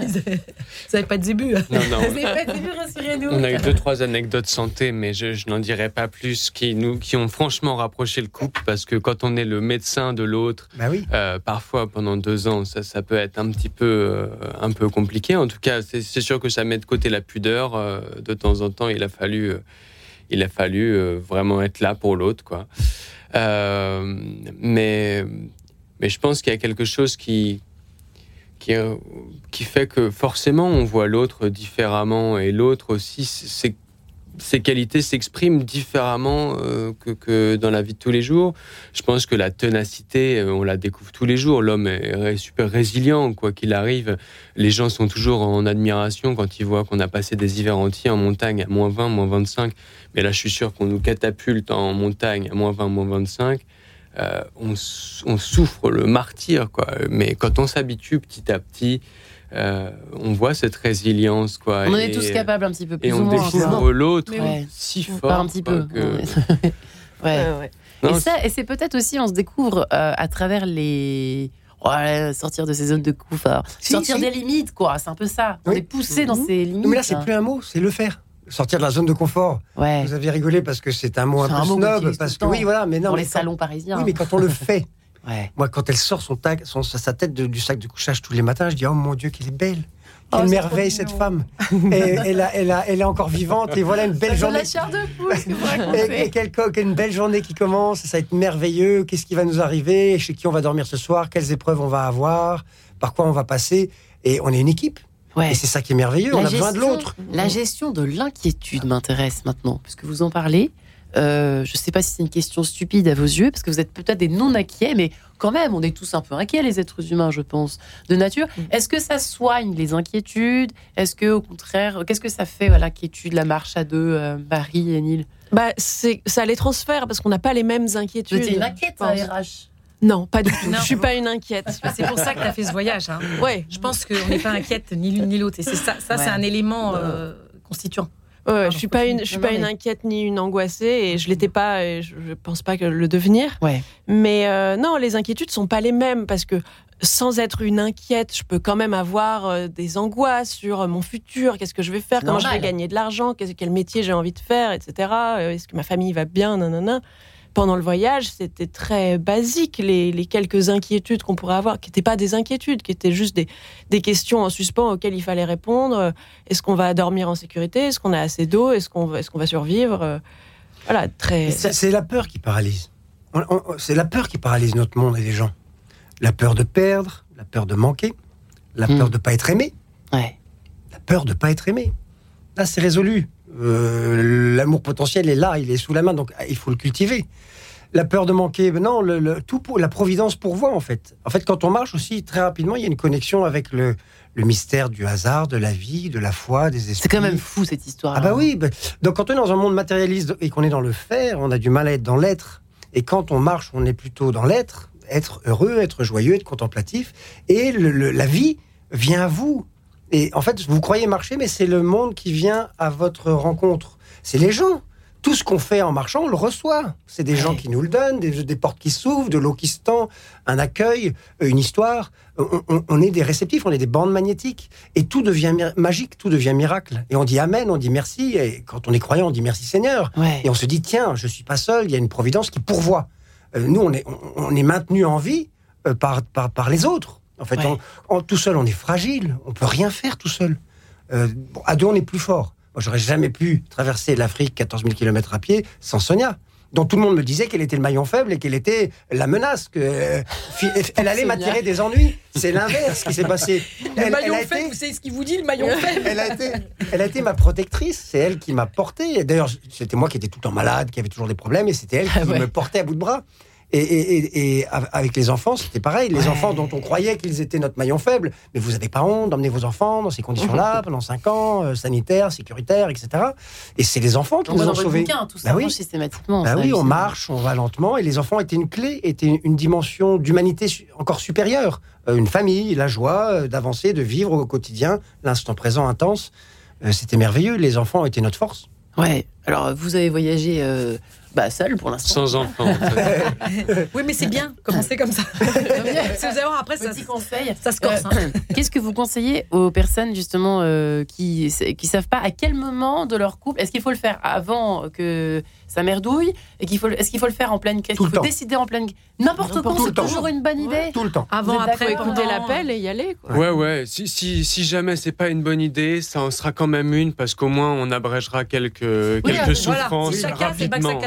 Vous n'avez pas de début. Hein. Non, non. Vous n'avez pas de début, rassurez-nous. On a eu deux, trois anecdotes santé, mais je, n'en dirai pas plus, qui, nous, qui ont franchement rapproché le couple, parce que quand on est le médecin de l'autre, bah oui. euh, parfois pendant deux ans, ça, ça peut être un petit peu, euh, un peu compliqué. En tout cas, c'est sûr que ça met de côté la pudeur. Euh, de temps en temps, il a fallu, euh, il a fallu vraiment être là pour l'autre, quoi. mais mais je pense qu'il y a quelque chose qui, euh, qui fait que forcément on voit l'autre différemment et l'autre aussi, ses, ses qualités s'expriment différemment euh, que, que, dans la vie de tous les jours. Je pense que la ténacité, euh, on la découvre tous les jours. L'homme est super résilient, quoi qu'il arrive. Les gens sont toujours en admiration quand ils voient qu'on a passé des hivers entiers en montagne à moins 20, moins 25. Mais là, je suis sûr qu'on nous catapulte en montagne à moins 20, moins 25. Euh, on, souffre le martyr, quoi. Mais quand on s'habitue petit à petit, euh, on voit cette résilience, quoi. On en est tous capables un petit peu plus et on découvre l'autre si fort. un petit peu. Ouais. et, c'est peut-être aussi, on se découvre euh, à travers les. sortir de ces zones de confort. sortir des limites, quoi. C'est un peu ça. On est poussé dans ces limites. mais là, c'est plus un mot, c'est le faire sortir de la zone de confort. Ouais. Vous avez rigolé parce que c'est un mot un peu snob, parce que oui, voilà, mais non. Pour les salons parisiens. Oui, mais quand on le fait. Moi, quand elle sort son, tag, son sa tête du sac de couchage tous les matins, je dis oh mon Dieu, qu'elle est belle. Quelle oh, merveille cette femme. et, elle, a, elle, a, elle, est encore vivante et voilà une belle journée. La chair de poule, et, et quelle, une belle journée qui commence, ça va être merveilleux. Qu'est-ce qui va nous arriver? Chez qui on va dormir ce soir? Quelles épreuves on va avoir? Par quoi on va passer? Et on est une équipe. Et c'est ça qui est merveilleux, on a besoin de l'autre. La gestion de l'inquiétude m'intéresse maintenant, puisque vous en parlez. Euh, je ne sais pas si c'est une question stupide à vos yeux, parce que vous êtes peut-être des non-inquiets, mais quand même, on est tous un peu inquiets, les êtres humains, je pense, de nature. Mm. Est-ce que ça soigne les inquiétudes? Est-ce que, au contraire, qu'est-ce que ça fait, l'inquiétude, la marche à deux, euh, Marie et Neil? Bah, Ça les transfère, parce qu'on n'a pas les mêmes inquiétudes. Tu es une inquiète, RH non, pas du tout. Je suis pas une inquiète. C'est pour ça que tu as fait ce voyage. Hein. Ouais. Je pense qu'on n'est pas inquiète ni l'une ni l'autre. Et c'est ça, ça c'est un élément euh, constituant. Ouais, je suis pas une, je suis pas une inquiète ni une angoissée et je l'étais pas. Et je, ne pense pas que le devenir. Ouais. Mais euh, non, les inquiétudes sont pas les mêmes parce que sans être une inquiète, je peux quand même avoir euh, des angoisses sur mon futur. Qu'est-ce que je vais faire? Comment je vais gagner de l'argent? Quel métier j'ai envie de faire, etc. Est-ce que ma famille va bien? Nanana pendant le voyage, c'était très basique, les, quelques inquiétudes qu'on pourrait avoir, qui n'étaient pas des inquiétudes, qui étaient juste des, questions en suspens auxquelles il fallait répondre. Est-ce qu'on va dormir en sécurité? Est-ce qu'on a assez d'eau? Est-ce qu'on est qu'on va survivre? Voilà, très. C'est la peur qui paralyse. C'est la peur qui paralyse notre monde et les gens. La peur de perdre, la peur de manquer, la hmm. peur de ne pas être aimé. Ouais. La peur de ne pas être aimé. Là, c'est résolu. Euh, l'amour potentiel est là, il est sous la main, donc il faut le cultiver. La peur de manquer, non, le, tout pour, la providence pourvoit en fait. En fait, quand on marche aussi très rapidement, il y a une connexion avec le, mystère du hasard, de la vie, de la foi, des esprits. C'est quand même fou cette histoire. Ah bah oui. Bah, donc quand on est dans un monde matérialiste et qu'on est dans le faire, on a du mal à être dans l'être. Et quand on marche, on est plutôt dans l'être, être heureux, être joyeux, être contemplatif. Et la vie vient à vous. Et en fait, vous croyez marcher, mais c'est le monde qui vient à votre rencontre. C'est les gens. Tout ce qu'on fait en marchant, on le reçoit. C'est des gens qui nous le donnent, des, portes qui s'ouvrent, de l'eau qui se tend, un accueil, euh, une histoire. On, est des réceptifs, on est des bandes magnétiques. Et tout devient magique, tout devient miracle. Et on dit Amen, on dit merci. Et quand on est croyant, on dit merci Seigneur. Et on se dit, tiens, je suis pas seul, il y a une providence qui pourvoit. Euh, nous, on est, on, est maintenu en vie euh, par, par, par les autres. En fait, tout seul, on est fragile. On peut rien faire tout seul. Euh, à deux, on est plus fort. Moi, j'aurais jamais pu traverser l'Afrique 14 000 km à pied sans Sonia dont tout le monde me disait qu'elle était le maillon faible et qu'elle était la menace, qu'elle euh, elle allait m'attirer des ennuis. C'est l'inverse qui s'est passé. Le maillon faible, vous savez ce qu'il vous dit, le maillon faible elle a, été, elle a été ma protectrice, c'est elle qui m'a porté. D'ailleurs, c'était moi qui étais tout le temps malade, qui avait toujours des problèmes, et c'était elle qui ah me portait à bout de bras. Et, avec les enfants, c'était pareil. Les enfants dont on croyait qu'ils étaient notre maillon faible, mais vous n'avez pas honte d'emmener vos enfants dans ces conditions-là pendant 5 ans, euh, sanitaires, sécuritaires, etc. Et c'est les enfants qui nous ont sauvés. tout ça bah oui. systématiquement. Bah oui, on marche, on va lentement, et les enfants étaient une clé, étaient une dimension d'humanité encore supérieure. Euh, une famille, la joie euh, d'avancer, de vivre au quotidien, l'instant présent intense. C'était merveilleux. Les enfants étaient notre force. Ouais. Alors, vous avez voyagé bah, seul pour l'instant. Sans enfant. oui, mais c'est bien, commencer comme ça. si vous allez après, ça, conseil. ça se corse. Hein. Euh, qu'est-ce que vous conseillez aux personnes, justement, euh, qui ne savent pas à quel moment de leur couple, est-ce qu'il faut le faire avant que ça merdouille et qu'il faut, Est-ce qu'il faut le faire en pleine crise Il faut décider en pleine N'importe quand, c'est toujours une bonne idée Tout le temps. Avant, après, écouter l'appel et y aller. Quoi. Ouais, ouais. Si, si, si jamais c'est pas une bonne idée, ça en sera quand même une parce qu'au moins on abrégera quelques, quelques souffrances chacun, rapidement.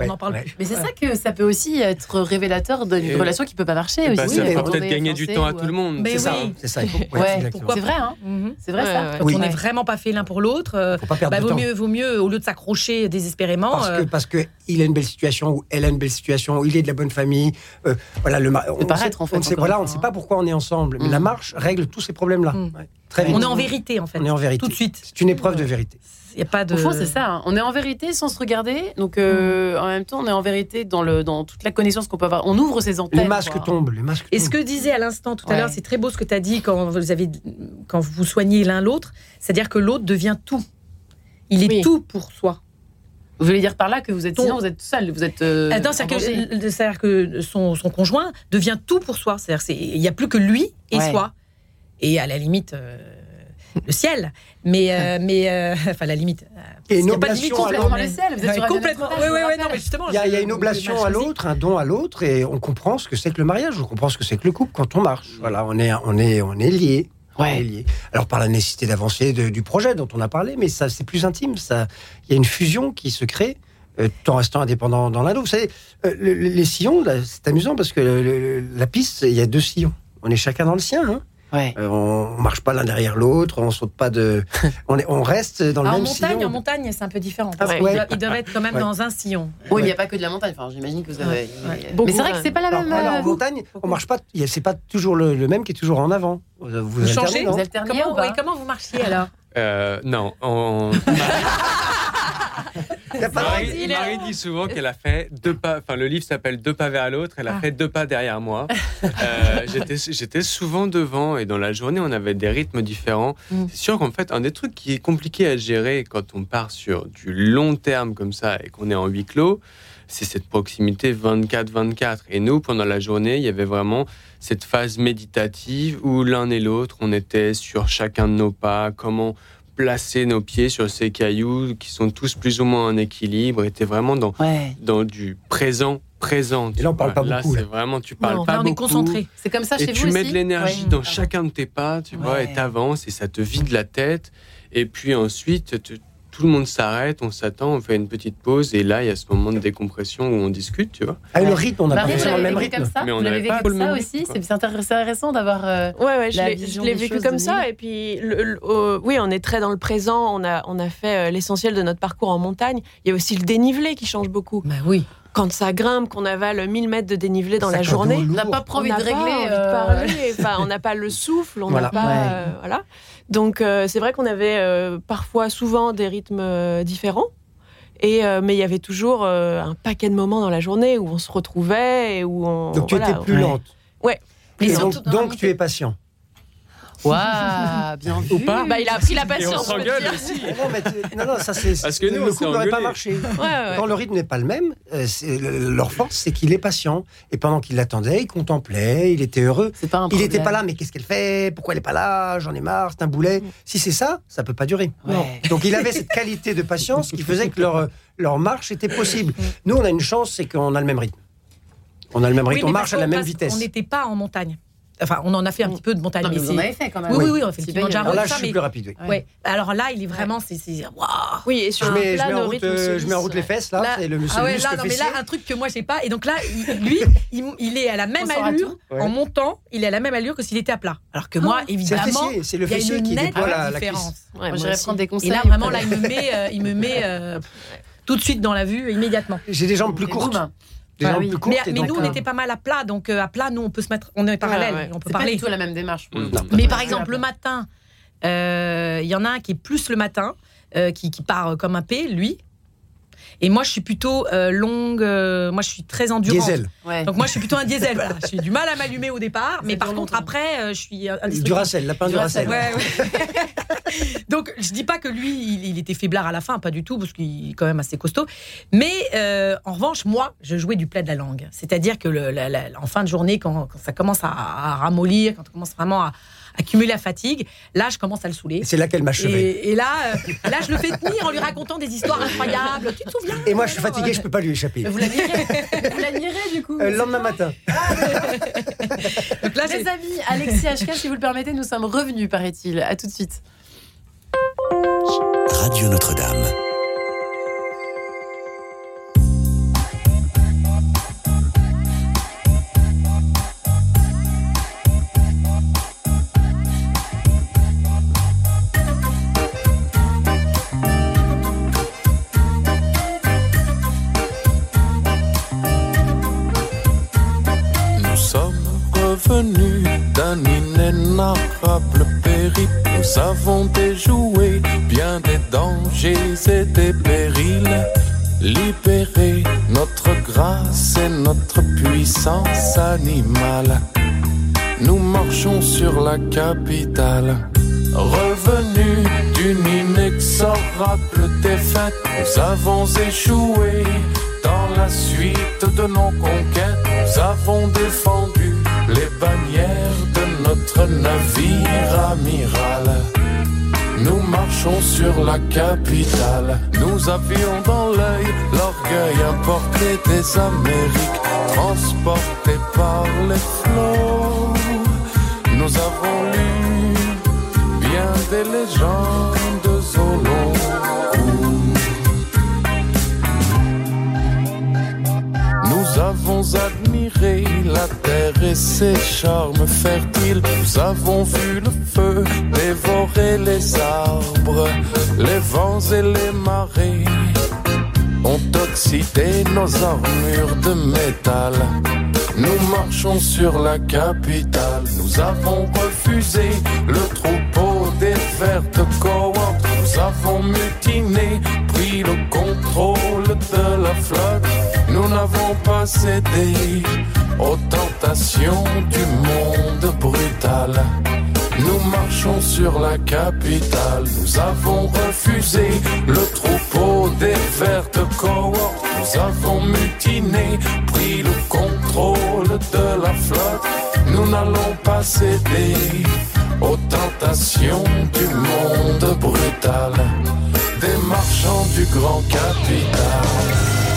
On en parle plus. Mais c'est ça que ça peut aussi être révélateur d'une relation qui peut pas marcher. Bah, aussi, ça va peut-être gagner du temps à tout le monde. C'est ça. C'est ça. C'est vrai. Hein. Mhm. C'est vrai ça. Quand on n'est vraiment pas fait l'un pour l'autre, euh, bah, vaut mieux, vaut mieux au lieu de s'accrocher désespérément. Parce que il a une belle situation ou elle a une belle situation ou il est de la bonne famille. Euh, voilà le. On, paraître en fait. On sait, voilà, on ne sait pas pourquoi on est ensemble, mais la mm. marche règle tous ces problèmes-là. Mm. Très vite. On est en vérité en fait. On est en vérité. Tout de suite. C'est une épreuve de vérité. Y a pas de... Au fond, c'est ça. Hein. On est en vérité sans se regarder. Donc, euh, mm. en même temps, on est en vérité dans, le, dans toute la connaissance qu'on peut avoir. On ouvre ses antennes. Les masques tombent. Les masques Et ce que disait à l'instant tout à l'heure, c'est très beau ce que tu as dit quand vous, avez, quand vous soignez l'un l'autre. C'est-à-dire que l'autre devient tout. Il est tout pour soi. Vous voulez dire par là que vous êtes sinon vous êtes seul, vous êtes. Euh, c'est-à-dire que, son, conjoint devient tout pour soi. C'est-à-dire il n'y a plus que lui et soi. Et à la limite. Euh, le ciel, mais euh, mais euh, enfin la limite. Et une complètement le ciel. Vous êtes complètement. Oui, oui, oui, non, mais justement. Il y y a une oblation à l'autre, un don à l'autre, et on comprend ce que c'est que le mariage. On comprend ce que c'est que le couple quand on marche. Voilà, on est on est on est lié. Ouais. Alors par la nécessité d'avancer du projet dont on a parlé, mais ça c'est plus intime. Ça, il y a une fusion qui se crée euh, tout en restant indépendant dans l'un Vous savez, euh, les sillons, c'est amusant parce que la piste, il y a deux sillons. On est chacun dans le sien. Hein. Ouais. Euh, on marche pas l'un derrière l'autre, on saute pas de. on, est, on reste dans le même montagne, sillon. En montagne, c'est un peu différent. Parce il, doit, être quand même dans un sillon. Oui, mais il n'y a pas que de la montagne. Enfin, j'imagine que vous avez. Mais c'est vrai que c'est pas la même. Alors, en montagne, on marche pas. C'est pas toujours le, même qui est toujours en avant. Vous, vous changez, vous alternez comment, comment vous marchiez alors? Euh, Non, on. Marie, dit souvent qu'elle a fait deux pas. Enfin, le livre s'appelle Deux pas vers l'autre. Elle a ah. fait deux pas derrière moi. Euh, j'étais souvent devant et dans la journée, on avait des rythmes différents. Mm. C'est sûr qu'en fait, un des trucs qui est compliqué à gérer quand on part sur du long terme comme ça et qu'on est en huis clos, c'est cette proximité 24-24. Et nous, pendant la journée, il y avait vraiment cette phase méditative où l'un et l'autre, on était sur chacun de nos pas, comment placer nos pieds sur ces cailloux qui sont tous plus ou moins en équilibre. était vraiment dans, dans du présent présent. Et là, on parle pas là, beaucoup. c'est vraiment, tu parles pas là, on est concentré. C'est comme ça chez et tu mets de l'énergie dans chacun de tes pas, tu vois, et t'avances et ça te vide la tête. Et puis ensuite, tu, tout le monde s'arrête, on s'attend, on fait une petite pause, et là, il y a ce moment de décompression où on discute, tu vois. Ah, le rythme, on a pas le même rythme. Ça, mais on avait vécu comme ça aussi, c'est intéressant d'avoir. Euh, ouais, ouais, je l'ai vécu comme ça, et puis, oui, on est très dans le présent, on a, on a fait euh, l'essentiel de notre parcours en montagne. Il y a aussi le dénivelé qui change beaucoup. Bah oui quand ça grimpe, qu'on avale 1000 mètres de dénivelé dans la journée, on n'a pas envie de régler. Euh, parler. Enfin, on n'a pas le souffle, on n'a pas. voilà. Donc euh, c'est vrai qu'on avait euh, parfois, souvent des rythmes euh, différents. Et, mais il y avait toujours un paquet de moments dans la journée où on se retrouvait et où on. Donc tu étais plus lente. Ouais. donc, donc tu es patient. Waouh, bien vu. Ou pas bah, Il a appris la patience. Et on s'engueule aussi. Non, non, ça c'est. Parce que nous, le couple n'aurait pas marché. Quand le rythme n'est pas le même, euh, leur force, c'est qu'il est patient. Et pendant qu'il l'attendait, il contemplait, il était heureux. il n'était pas là, mais qu'est-ce qu'elle fait? Pourquoi elle n'est pas là? J'en ai marre, c'est un boulet. Si c'est ça, ça peut pas durer. Donc il avait cette qualité de patience qui faisait que leur, leur marche était possible. Nous, on a une chance, c'est qu'on a le même rythme. On a le même rythme, on marche à la même vitesse. On n'était pas en montagne. Enfin, on en a fait un petit peu de montagne. Non, mais vous en avez fait quand même. Oui, oui, oui, on fait le Alors là, je suis plus rapide. Oui. Ouais. Alors là, il est vraiment. c'est Oui, et sur je mets, je mets, en route, euh, je mets en route les fesses, là. c'est le. Ah ouais, là, non, mais là, un truc que moi, j'ai pas. Et donc là, lui, il, est à la même allure, en montant, il est à la même allure que s'il était à plat. Alors que moi, évidemment. C'est le fessier qui déploie la différence. Moi, j'irais prendre des conseils. Et là, vraiment, là, il me met euh, tout de suite dans la vue, immédiatement. J'ai des jambes plus courtes mais, nous, on était pas mal à plat, donc euh, à plat, nous, on peut se mettre, on est parallèle, on peut parler. Pas du tout la même démarche. Mm. Mais par exemple, le matin, euh, il y en a un qui est plus le matin, euh, qui, qui, part comme un P, lui, et moi, je suis plutôt euh, longue. Euh, moi, je suis très endurante. Diesel. Donc moi, je suis plutôt un diesel. Voilà. J'ai du mal à m'allumer au départ, mais par contre, après, euh, je suis un Duracell, lapin Duracell. Ouais, Donc, je dis pas que lui, il, était faiblard à la fin, pas du tout, parce qu'il est quand même assez costaud. Mais en revanche, moi, je jouais du plat de la langue. C'est-à-dire que le, en fin de journée, quand, ça commence à, à ramollir, quand on commence vraiment à accumuler la fatigue. Là, je commence à le saouler. C'est là qu'elle m'a Et, et, là, euh, là, je le fais tenir en lui racontant des histoires incroyables. Tu te souviens Et moi, je suis fatigué, je peux pas lui échapper. Vous l'admirez du coup euh, Le lendemain matin. Donc là, Les amis, Alexis HK, si vous le permettez, nous sommes revenus, paraît-il. À tout de suite. Radio Notre-Dame. Nous avons déjoué bien des dangers et des périls. Libérer notre grâce et notre puissance animale. nous marchons sur la capitale. Revenu d'une inexorable défaite, nous avons échoué dans la suite de nos conquêtes. Nous avons défendu les bannières de notre navire amiral. Nous marchons sur la capitale. Nous avions dans l'œil l'orgueil importé des Amériques, transporté par les flots. Nous avons lu bien des légendes et ses charmes fertiles. Nous avons vu le feu dévorer les arbres, les vents et les marées ont oxydé nos armures de métal. Nous marchons sur la capitale, nous avons refusé le troupeau des vertes nous avons mutiné, pris le contrôle de la flotte, nous n'avons pas cédé aux tentations du monde brutal. Nous marchons sur la capitale, nous avons refusé le troupeau des vertes cohortes, nous avons mutiné, pris le contrôle de la flotte, nous n'allons pas céder aux tentations du monde brutal, des marchands du grand capital.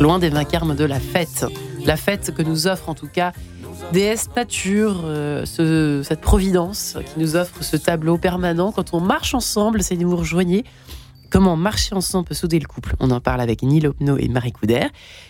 Loin des vacarmes de la fête. La fête que nous offre en tout cas déesse nature, euh, ce, cette providence qui nous offre ce tableau permanent. Quand on marche ensemble, c'est nous rejoignez. Comment marcher ensemble peut souder le couple. On en parle avec Neil Opno et Marie Couder,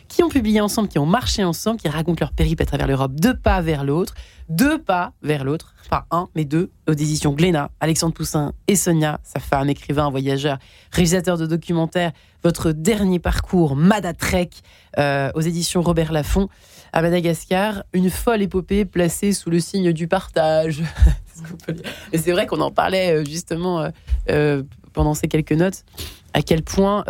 qui ont publié ensemble, qui ont marché ensemble, qui racontent leur périple à travers l'Europe, deux pas vers l'autre, deux pas vers l'autre, pas un, mais deux, aux éditions Glénat, Alexandre Poussin et Sonia, sa femme, écrivain, voyageur, réalisateur de documentaires, votre dernier parcours, Madatrek, euh, aux éditions Robert Laffont, à Madagascar, une folle épopée placée sous le signe du partage. Et c'est vrai qu'on en parlait euh, justement euh, pendant ces quelques notes, à quel point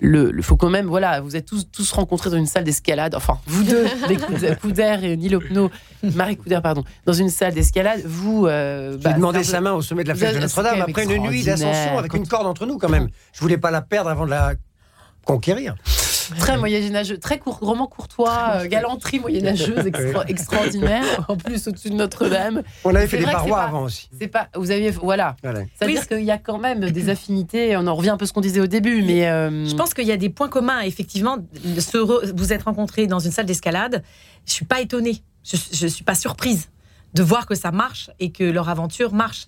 le, faut quand même, voilà, vous êtes tous, tous rencontrés dans une salle d'escalade, enfin, vous deux, Couder et Nilo Pno, Marie Couder, pardon, dans une salle d'escalade, vous. Euh, bah, demandé sa main au sommet de la flèche de Notre-Dame après une nuit d'ascension avec une corde entre nous, quand même. Je voulais pas la perdre avant de la conquérir. Très moyenâgeux, très court, roman courtois, euh, galanterie moyenâgeuse extraordinaire. En plus, au-dessus de Notre-Dame. On avait fait des parois avant aussi. C'est pas, vous aviez, voilà. C'est-à-dire qu'il y a quand même des affinités. On en revient un peu à ce qu'on disait au début, mais. Euh, je pense qu'il y a des points communs. Effectivement, vous êtes rencontrés dans une salle d'escalade. Je suis pas étonnée. Je, ne suis pas surprise de voir que ça marche et que leur aventure marche.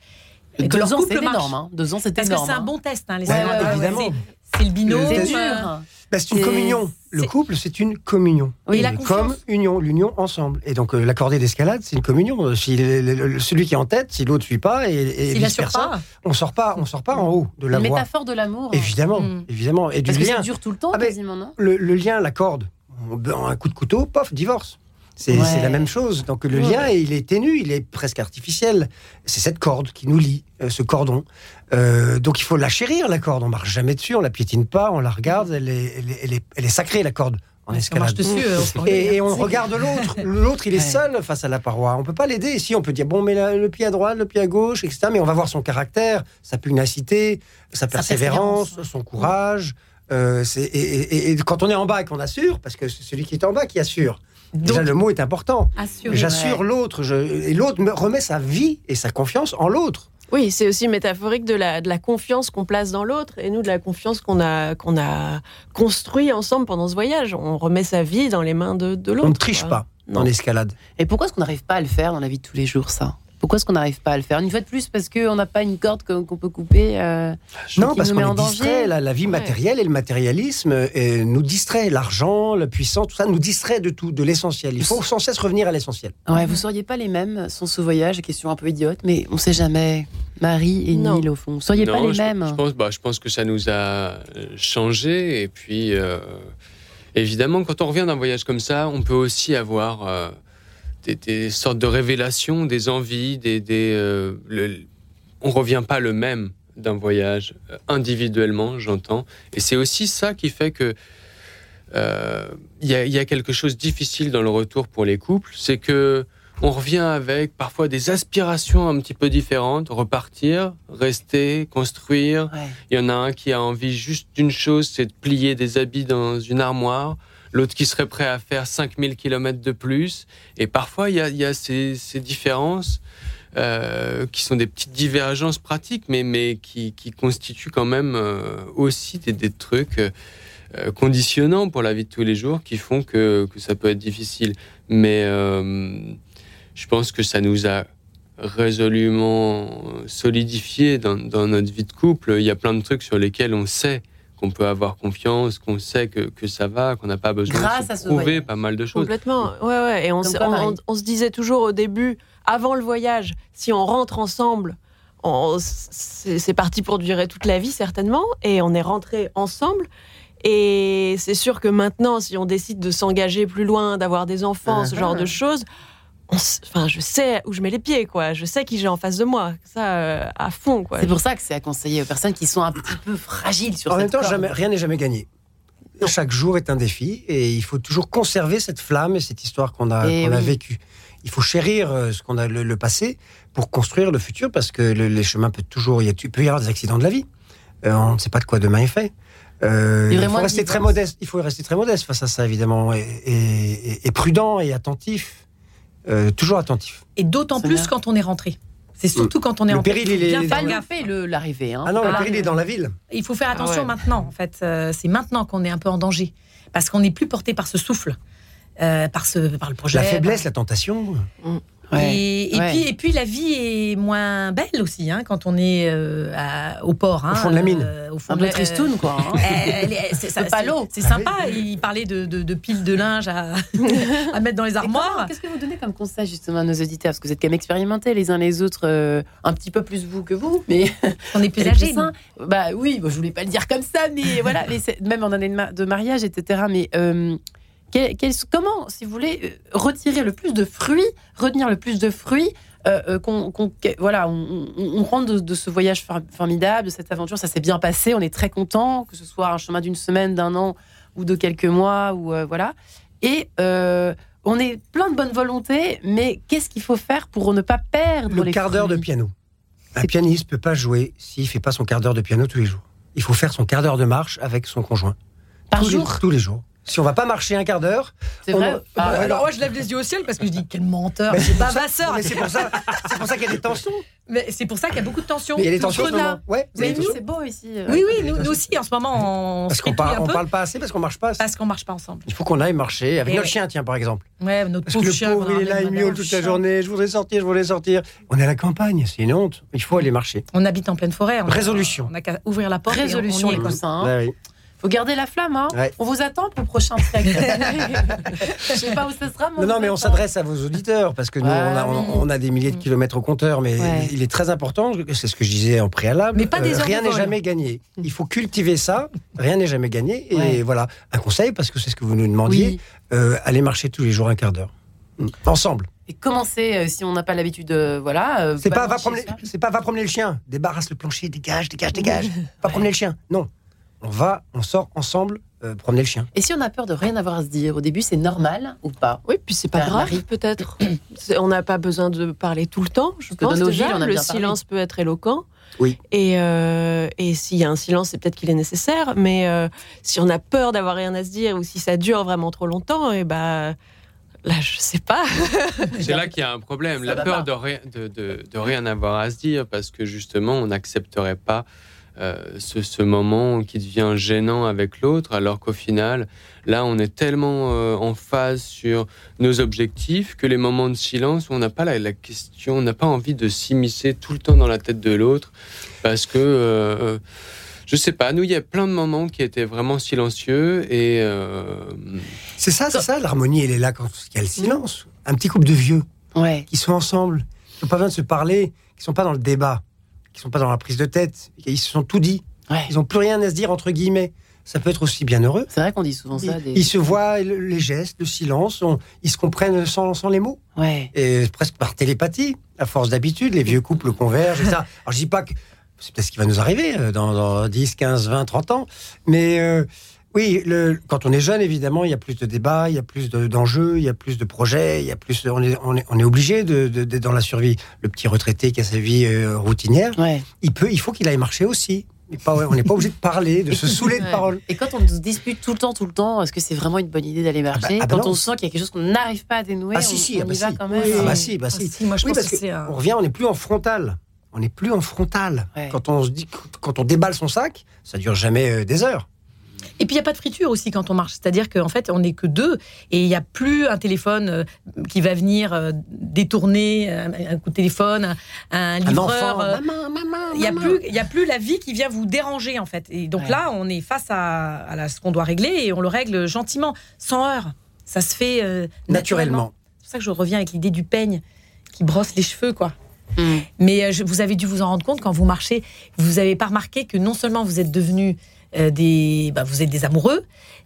Et que deux ans, c'est énorme. Hein. Deux ans, c'est énorme. Parce que c'est un bon test, hein, les évidemment. C'est le binôme. Bah, c'est une communion. Le couple, c'est une communion. Oui, la Comme union, l'union ensemble. Et donc, euh, la cordée d'escalade, c'est une communion. Si celui qui est en tête, si l'autre ne suit pas, et, et vice versa, on sort pas, on sort pas en haut de la voie. métaphore de l'amour. Évidemment, mm. évidemment. Et Parce du que lien. ça dure tout le temps, ah, quasiment, non? le, le, lien, la corde, un coup de couteau, pof, divorce. C'est la même chose. Donc le lien, il est ténu, il est presque artificiel. C'est cette corde qui nous lie, euh, ce cordon. Euh, donc il faut la chérir, la corde. On marche jamais dessus, on la piétine pas, on la regarde. Elle est, elle est, elle est, sacrée, la corde. En escalade. Dessus, euh, et, on regarde l'autre. L'autre, il est seul face à la paroi. On peut pas l'aider. Si on peut dire bon, mais le pied à droite, le pied à gauche, etc. Mais on va voir son caractère, sa pugnacité, sa persévérance, son courage. et, et, quand on est en bas et qu'on assure, parce que c'est celui qui est en bas qui assure. Déjà, le mot est important. J'assure l'autre, et l'autre me remet sa vie et sa confiance en l'autre. Oui, c'est aussi métaphorique de la, de la confiance qu'on place dans l'autre et nous de la confiance qu'on a, qu'on a construit ensemble pendant ce voyage. On remet sa vie dans les mains de, de l'autre. On ne triche pas dans l'escalade. Et pourquoi est-ce qu'on n'arrive pas à le faire dans la vie de tous les jours, ça? Pourquoi est-ce qu'on n'arrive pas à le faire Une fois de plus, parce qu'on n'a pas une corde qu'on peut couper euh, Non, parce qu'on est distrait. La, vie matérielle et le matérialisme euh, nous distrait. L'argent, la puissance, tout ça nous distrait de tout, de l'essentiel. Il faut sans cesse revenir à l'essentiel. Ouais, vous seriez pas les mêmes sans ce voyage Question un peu idiote, mais on ne sait jamais. Marie et Neil, au fond Vous ne seriez pas les mêmes je pense, bah, je pense que ça nous a changé. Et puis, évidemment, quand on revient d'un voyage comme ça, on peut aussi avoir des, sortes de révélations, des envies, des, des le, on revient pas le même d'un voyage individuellement, j'entends. Et c'est aussi ça qui fait que euh, il y, a quelque chose de difficile dans le retour pour les couples, c'est que on revient avec parfois des aspirations un petit peu différentes, repartir, rester, construire. Il y en a un qui a envie juste d'une chose, c'est de plier des habits dans une armoire. L'autre qui serait prêt à faire 5000 km de plus. Et parfois, il y a, ces, différences euh, qui sont des petites divergences pratiques, mais, mais qui, constituent quand même euh, aussi des, des trucs euh, conditionnants pour la vie de tous les jours qui font que, que ça peut être difficile. Mais je pense que ça nous a résolument solidifié dans, notre vie de couple. Il y a plein de trucs sur lesquels on sait qu'on peut avoir confiance, qu'on sait que, que, ça va, qu'on n'a pas besoin de se prouver pas mal de choses. Complètement, ouais, ouais. Et on, on, se disait toujours au début, avant le voyage, si on rentre ensemble, c'est parti pour durer toute la vie certainement, et on est rentré ensemble. Et c'est sûr que maintenant, si on décide de s'engager plus loin, d'avoir des enfants, ce genre de ah. choses, enfin, je sais où je mets les pieds, quoi. Je sais qui j'ai en face de moi, ça euh, à fond, quoi. C'est pour ça que c'est à conseiller aux personnes qui sont un petit peu fragiles sur. En même temps, rien n'est jamais gagné. Chaque jour est un défi et il faut toujours conserver cette flamme et cette histoire qu'on a, eh a vécue. Il faut chérir euh, ce qu'on a le, passé pour construire le futur parce que les chemins peuvent toujours, il, peut y avoir des accidents de la vie. Euh, on ne sait pas de quoi demain est fait. Euh, il faut rester très modeste. Il faut rester très modeste face à ça, évidemment, et, prudent et attentif, euh, toujours attentif. Et d'autant plus quand on est rentré. C'est surtout quand on est le en péril, il est bien gaffer l'arrivée. Hein. Ah non, le péril est dans la ville. Il faut faire attention ah maintenant. En fait, euh, c'est maintenant qu'on est un peu en danger parce qu'on n'est plus porté par ce souffle, par ce, par le projet. La faiblesse, la tentation. Mm. Et, puis, et puis la vie est moins belle aussi hein, quand on est euh, au port. Hein, au fond de la mine. Euh, au fond un de peu tristoun, quoi. Hein. c'est pas l'eau. C'est sympa. Il parlait de, de, piles de linge à, à mettre dans les armoires. Qu'est-ce que vous donnez comme conseil justement à nos auditeurs? Parce que vous êtes quand même expérimentés les uns les autres, euh, un petit peu plus vous que vous, mais on est plus âgés. Bah oui, je voulais pas le dire comme ça, mais voilà, même en année de, mariage, etc. Mais comment, si vous voulez, euh, retirer le plus de fruits, retenir le plus de fruits euh, euh, qu'on, voilà, on, rentre de, ce voyage formidable, de cette aventure, ça s'est bien passé, on est très content, que ce soit un chemin d'une semaine, d'un an ou de quelques mois, ou voilà. Et on est plein de bonne volonté, mais qu'est-ce qu'il faut faire pour ne pas perdre le quart d'heure de piano Un pianiste peut pas jouer s'il fait pas son quart d'heure de piano tous les jours. Il faut faire son quart d'heure de marche avec son conjoint. Par jour? Tous les jours si on va pas marcher un quart d'heure. C'est vrai. Ah, alors moi je lève les yeux au ciel parce que je dis quel menteur. C'est pas ma sœur. c'est pour ça, c'est pour ça qu'il y a des tensions. Mais c'est pour ça qu'il y a beaucoup de tensions. il y a des tensions en ce moment. Ouais. c'est beau ici. Euh. Oui oui, nous, aussi en ce moment on. Parce qu'on parle, on parle pas assez parce qu'on marche pas. Parce qu'on marche pas ensemble. Il faut qu'on aille marcher avec notre chien tiens par exemple. Ouais notre parce que le pauvre il est là il miaule toute la journée. Je voudrais sortir, je voudrais sortir. On est à la campagne, c'est une honte. Il faut aller marcher. On habite en pleine forêt. Résolution. On a qu'à ouvrir la porte. Résolution les cousins. Faut garder la flamme. Hein. On vous attend pour le prochain trek. Je sais pas où ce sera. non, non, mais on s'adresse à vos auditeurs parce que nous, on, a, des milliers de kilomètres au compteur, mais il est très important. C'est ce que je disais en préalable. Mais pas des euh, rien n'est jamais gagné. Il faut cultiver ça. Rien n'est jamais gagné. Et voilà, un conseil parce que c'est ce que vous nous demandiez. Euh, allez marcher tous les jours un quart d'heure, ensemble. Et commencer euh, si on n'a pas l'habitude, voilà. c'est pas va promener, c'est pas va promener le chien. Débarrasse le plancher, dégage, dégage, dégage. va promener le chien. Non, on va, on sort ensemble euh, promener le chien. Et si on a peur de rien avoir à se dire au début, c'est normal ou pas Oui, puis c'est pas grave peut-être. on n'a pas besoin de parler tout le temps. Je pense nos déjà, le silence peut être éloquent. Oui. Et, euh, et s'il y a un silence, c'est peut-être qu'il est nécessaire. Mais euh, si on a peur d'avoir rien à se dire ou si ça dure vraiment trop longtemps, et eh ben. Là, je sais pas. c'est là qu'il y a un problème. la peur de rien, de, de, de rien avoir à se dire parce que justement, on n'accepterait pas euh, ce, moment qui devient gênant avec l'autre, alors qu'au final, là, on est tellement euh, en phase sur nos objectifs que les moments de silence, on n'a pas la, question, on n'a pas envie de s'immiscer tout le temps dans la tête de l'autre, parce que euh, je sais pas, nous, il y a plein de moments qui étaient vraiment silencieux et. C'est ça, c'est ça, l'harmonie, elle est là quand il y a le silence. Un petit couple de vieux ouais. qui sont ensemble, qui n'ont pas besoin de se parler, qui sont pas dans le débat qui sont pas dans la prise de tête, ils se sont tout dit. Ils n'ont plus rien à se dire entre guillemets. Ça peut être aussi bien heureux. C'est vrai qu'on dit souvent ça. Ils, se voient les gestes, le silence, ils se comprennent sans, sans les mots. Ouais. Et presque par télépathie, à force d'habitude, les vieux couples convergent. ça. Alors je dis pas que c'est peut-être ce qui va nous arriver euh, dans, 10, 15, 20, 30 ans, mais euh, oui, le, quand on est jeune, évidemment, il y a plus de débats, il y a plus d'enjeux, il y a plus de projets, il y a plus. on est, on est, on est obligé de, de, dans la survie. Le petit retraité qui a sa vie euh, routinière, il peut, il faut qu'il aille marcher aussi. Pas, on n'est pas obligé de parler, de se saouler de paroles. Et quand on se dispute tout le temps, tout le temps, est-ce que c'est vraiment une bonne idée d'aller ah bah, marcher? ah bah Quand on sent qu'il y a quelque chose qu'on n'arrive pas à dénouer, ah, si, si, on, bah y va quand même. Ah bah si, bah si. moi, je pense que, On revient, on n'est plus en frontal. On n'est plus en frontal. Quand on se dit, quand on déballe son sac, ça dure jamais euh, des heures. Et puis il n'y a pas de friture aussi quand on marche. C'est-à-dire qu'en fait, on n'est que deux et il n'y a plus un téléphone euh, qui va venir euh, détourner un coup de téléphone, un livreur. Il n'y a, plus, il a plus la vie qui vient vous déranger en fait. Et donc là, on est face à, ce qu'on doit régler et on le règle gentiment, sans heurts. Ça se fait naturellement. naturellement. C'est pour ça que je reviens avec l'idée du peigne qui brosse les cheveux, quoi. Mm. Mais vous avez dû vous en rendre compte quand vous marchez. Vous n'avez pas remarqué que non seulement vous êtes devenus euh, des, bah, vous êtes des amoureux,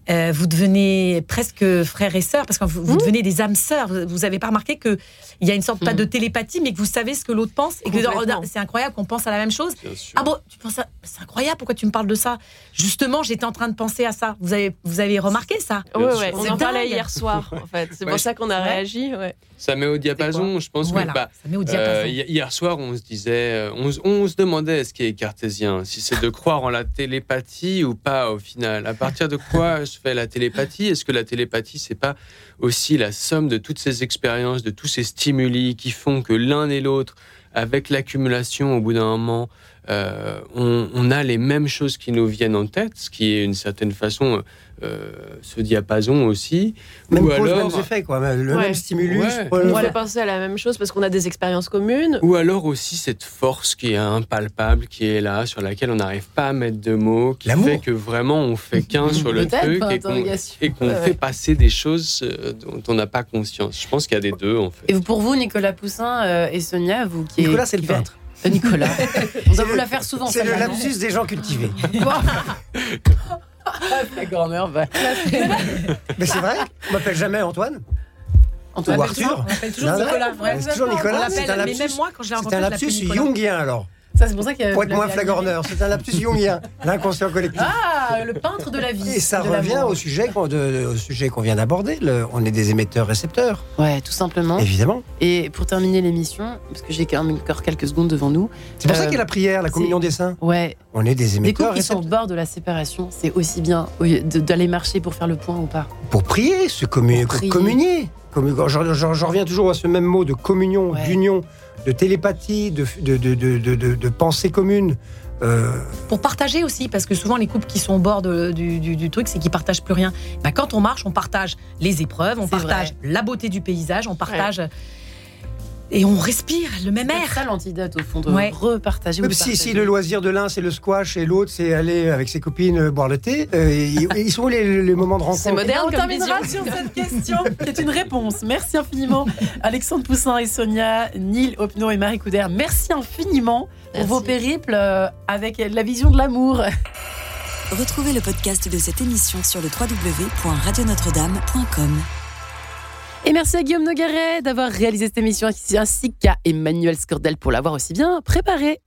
euh, vous devenez presque frères et sœurs, parce que vous, mmh. devenez des âmes sœurs. Vous n'avez pas remarqué qu'il y a une sorte, pas de mmh. télépathie, mais que vous savez ce que l'autre pense, et que c'est incroyable qu'on pense à la même chose. Ah bon, tu penses c'est incroyable, pourquoi tu me parles de ça? Justement, j'étais en train de penser à ça. Vous avez, vous avez remarqué ça? Oui, ouais, on en parlait hier soir, en fait. C'est pour ça qu'on a réagi. Ça met au diapason, je pense que bah, euh, hier soir, on se disait, on, on se demandait ce qui est cartésien, si c'est de croire en la télépathie ou pas au final. À partir de quoi se fait la télépathie. Est-ce que la télépathie, c'est pas aussi la somme de toutes ces expériences, de tous ces stimuli qui font que l'un et l'autre, avec l'accumulation, au bout d'un moment, euh, on, a les mêmes choses qui nous viennent en tête, ce qui est une certaine façon euh, ce diapason aussi. Même ou alors, mêmes effets, quoi. Le même stimulus. On va penser à la même chose parce qu'on a des expériences communes. Ou alors aussi cette force qui est impalpable, qui est là, sur laquelle on n'arrive pas à mettre de mots, qui fait que vraiment on fait qu'un sur le truc et qu'on fait passer des choses euh, dont on n'a pas conscience. Je pense qu'il y a des deux en fait. Et pour vous, Nicolas Poussin euh, et Sonia, vous qui Nicolas, c'est le peintre. Nicolas. On va vous la faire souvent. C'est le lapsus des gens cultivés. la grand-mère va. Mais c'est vrai On m'appelle jamais Antoine Antoine Ou Arthur On m'appelle toujours Nicolas. C'est toujours Nicolas. C'est un lapsus, mais même moi, quand je l'ai rencontré, c'est un lapsus jungien alors. Ça, c'est pour ça Pour être moins flagorneur, c'est un lapsus jungien, l'inconscient collectif. Ah, le peintre de la vie. Et ça revient au sujet qu'on, au sujet qu'on vient d'aborder. on est des émetteurs-récepteurs. Ouais, tout simplement. Évidemment. Et pour terminer l'émission, parce que j'ai encore quelques secondes devant nous. C'est pour ça euh, qu'il y a la prière, la communion des saints. Ouais. On est des émetteurs. Des qui sont au bord de la séparation, c'est aussi bien d'aller marcher pour faire le point ou pas. Pour prier, se communier. J'en reviens toujours à ce même mot de communion, d'union de télépathie, de, de, de, pensée commune. Euh, Pour partager aussi, parce que souvent les couples qui sont au bord du, truc, c'est qu'ils partagent plus rien. Bah, quand on marche, on partage les épreuves, on partage la beauté du paysage, on partage et on respire le même air. C'est ça l'antidote au fond de repartager. si, si, le loisir de l'un c'est le squash et l'autre c'est aller avec ses copines euh, boire le thé, euh, ils, sont les, les, moments de rencontre? C'est moderne. on terminera sur cette question qui est une réponse. Merci infiniment Alexandre Poussin et Sonia, Neil Opno et Marie Couder. Merci infiniment pour vos périples euh, avec la vision de l'amour. Retrouvez le podcast de cette émission sur le www.radionotre-dame.com. Et merci à Guillaume Nogaret d'avoir réalisé cette émission ainsi qu'à Emmanuel Scordel pour l'avoir aussi bien préparée.